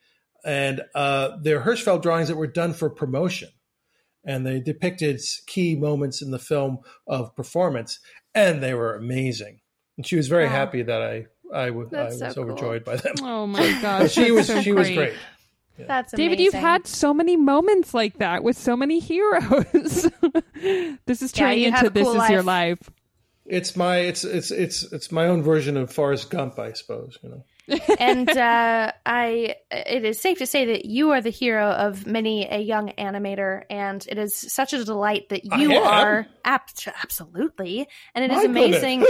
Speaker 3: and uh, they're Hirschfeld drawings that were done for promotion, and they depicted key moments in the film of performance, and they were amazing. And she was very
Speaker 1: Wow.
Speaker 3: happy that I I, w- I
Speaker 1: That's
Speaker 3: was
Speaker 1: so cool.
Speaker 3: overjoyed by them.
Speaker 2: Oh my
Speaker 3: But
Speaker 2: gosh.
Speaker 3: she was
Speaker 2: so
Speaker 3: she was great.
Speaker 1: That's
Speaker 2: David, you've had so many moments like that with so many heroes. this is turning
Speaker 1: you
Speaker 2: into
Speaker 1: have
Speaker 2: this
Speaker 1: cool
Speaker 2: is your
Speaker 1: life.
Speaker 2: life.
Speaker 3: It's my it's it's it's it's my own version of Forrest Gump, I suppose. You know.
Speaker 1: And uh, I, it is safe to say that you are the hero of many a young animator, and it is such a delight that you
Speaker 3: am?
Speaker 1: are ab- absolutely, and it is
Speaker 3: My
Speaker 1: amazing.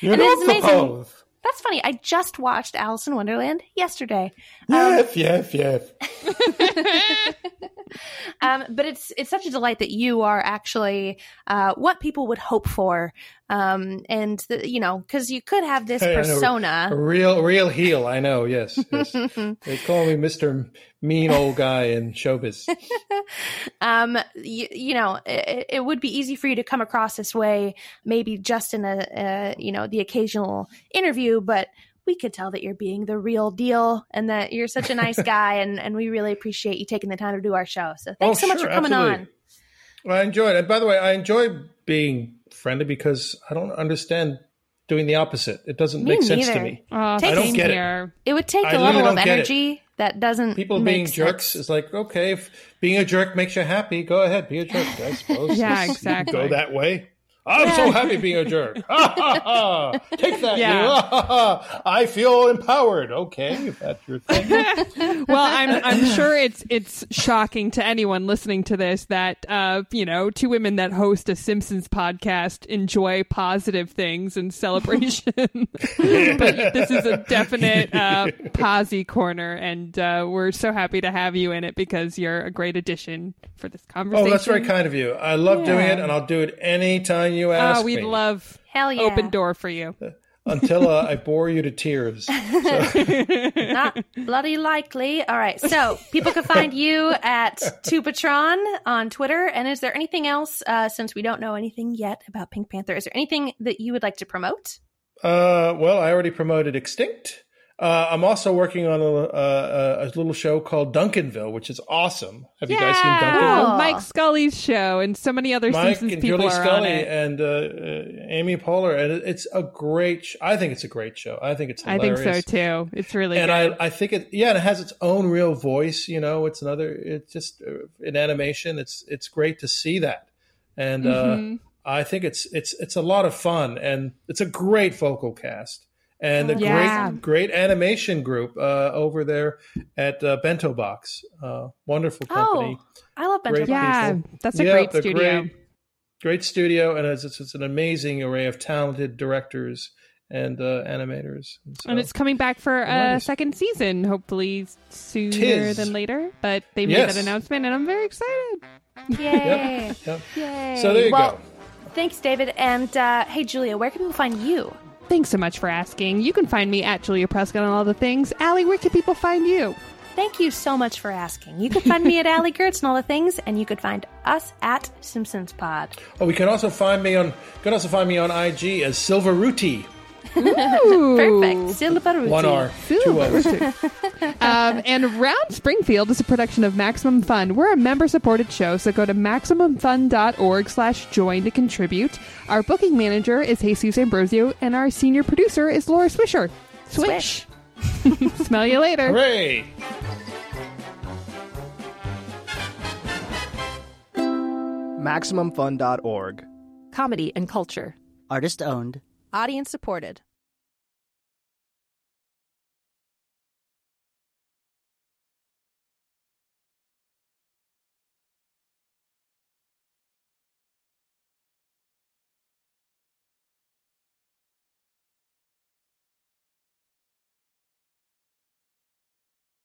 Speaker 3: You're
Speaker 1: And it's
Speaker 3: not
Speaker 1: amazing.
Speaker 3: supposed.
Speaker 1: That's funny. I just watched Alice in Wonderland yesterday.
Speaker 3: Yes, yes, yes.
Speaker 1: Um, but it's it's such a delight that you are actually uh, what people would hope for, um, and the, you know because you could have this
Speaker 3: Hey. A
Speaker 1: persona.
Speaker 3: real real heel. I know. Yes. yes. they call me Mister Mean Old Guy in showbiz.
Speaker 1: um, you, you know, it, it would be easy for you to come across this way, maybe just in a, uh, you know, the occasional interview, but we could tell that you're being the real deal and that you're such a nice guy. And, and we really appreciate you taking the time to do our show. So thanks
Speaker 3: Oh,
Speaker 1: so much
Speaker 3: sure,
Speaker 1: for coming
Speaker 3: absolutely.
Speaker 1: on.
Speaker 3: Well, I enjoyed it. And by the way, I enjoy being friendly because I don't understand doing the opposite. It doesn't
Speaker 1: Me
Speaker 3: make sense to me.
Speaker 1: Take- I don't
Speaker 3: get it.
Speaker 2: here.
Speaker 1: It would take
Speaker 3: I
Speaker 1: a
Speaker 3: really
Speaker 1: level of
Speaker 3: don't get it.
Speaker 1: energy that doesn't
Speaker 3: People
Speaker 1: make
Speaker 3: being
Speaker 1: sense.
Speaker 3: jerks is like, okay, if being a jerk makes you happy, go ahead, be a jerk, I suppose.
Speaker 2: Yeah,
Speaker 3: You
Speaker 2: exactly.
Speaker 3: Go that way. I'm so happy being a jerk. Take that,
Speaker 2: Yeah.
Speaker 3: you. I feel empowered. Okay, if that's your thing.
Speaker 2: well, I'm I'm sure it's it's shocking to anyone listening to this that uh, you know two women that host a Simpsons podcast enjoy positive things and celebration. but this is a definite uh, posy corner, and uh, we're so happy to have you in it because you're a great addition for this conversation.
Speaker 3: Oh, that's very kind of you. I love doing it, and I'll do it anytime you ask
Speaker 2: Oh, we'd
Speaker 3: me.
Speaker 2: love
Speaker 1: Hell yeah.
Speaker 2: open door for you.
Speaker 3: until uh, I bore you to tears.
Speaker 1: Not bloody likely. All right. So people can find you at Tubatron on Twitter. And is there anything else, uh, since we don't know anything yet about Pink Panther, is there anything that you would like to promote?
Speaker 3: Uh, well, I already promoted Extinct. Uh, I'm also working on a, a, a little show called Duncanville, which is awesome. Have you guys seen Duncanville?
Speaker 1: Cool.
Speaker 2: Mike Scully's show and so many other
Speaker 3: Mike
Speaker 2: Simpsons
Speaker 3: and
Speaker 2: people
Speaker 3: Julie
Speaker 2: are on
Speaker 3: Scully
Speaker 2: it.
Speaker 3: and uh, uh, Amy Poehler, and it's a great. Sh- I think it's a great show. I think it's
Speaker 2: I think so too. It's really
Speaker 3: and
Speaker 2: good.
Speaker 3: I, I think it yeah and it has its own real voice you know it's another it's just uh, in animation it's it's great to see that and
Speaker 2: Mm-hmm.
Speaker 3: uh i think it's it's it's a lot of fun and it's a great vocal cast and a
Speaker 2: Yeah.
Speaker 3: great great animation group uh over there at uh, bento box uh wonderful company
Speaker 1: Oh, I love Bento
Speaker 3: Great
Speaker 1: Box.
Speaker 2: yeah,
Speaker 3: people.
Speaker 2: that's a
Speaker 3: Yeah,
Speaker 2: great studio.
Speaker 3: great, great studio and it's, it's, it's an amazing array of talented directors and uh animators and, so,
Speaker 2: And it's coming back for a
Speaker 3: Nice.
Speaker 2: second season, hopefully sooner
Speaker 3: Tis.
Speaker 2: than later. But they made
Speaker 3: Yes.
Speaker 2: that announcement, and I'm very excited.
Speaker 1: Yay.
Speaker 3: yeah.
Speaker 2: Yay!
Speaker 3: so there you
Speaker 1: Well,
Speaker 3: go
Speaker 1: thanks, David. And uh, hey, Julia, where can people find you?
Speaker 2: Thanks so much for asking. You can find me at Julia Prescott on all the things. Allie, where can people find you?
Speaker 1: Thank you so much for asking. You can find me at Allie Goertz and all the things, and you could find us at Simpsons Pod.
Speaker 3: Oh, we can also find me on you can also find me on IG as Silver Ruti.
Speaker 1: Perfect. Silveruti.
Speaker 3: One R, two O's.
Speaker 2: um, and Round Springfield is a production of Maximum Fun. We're a member-supported show, so go to MaximumFun.org slash join to contribute. Our booking manager is Jesus Ambrosio, and our senior producer is Laura Swisher. Swish. Smell you later.
Speaker 3: Hooray!
Speaker 4: MaximumFun.org.
Speaker 5: comedy and culture.
Speaker 4: Artist owned.
Speaker 5: Audience supported.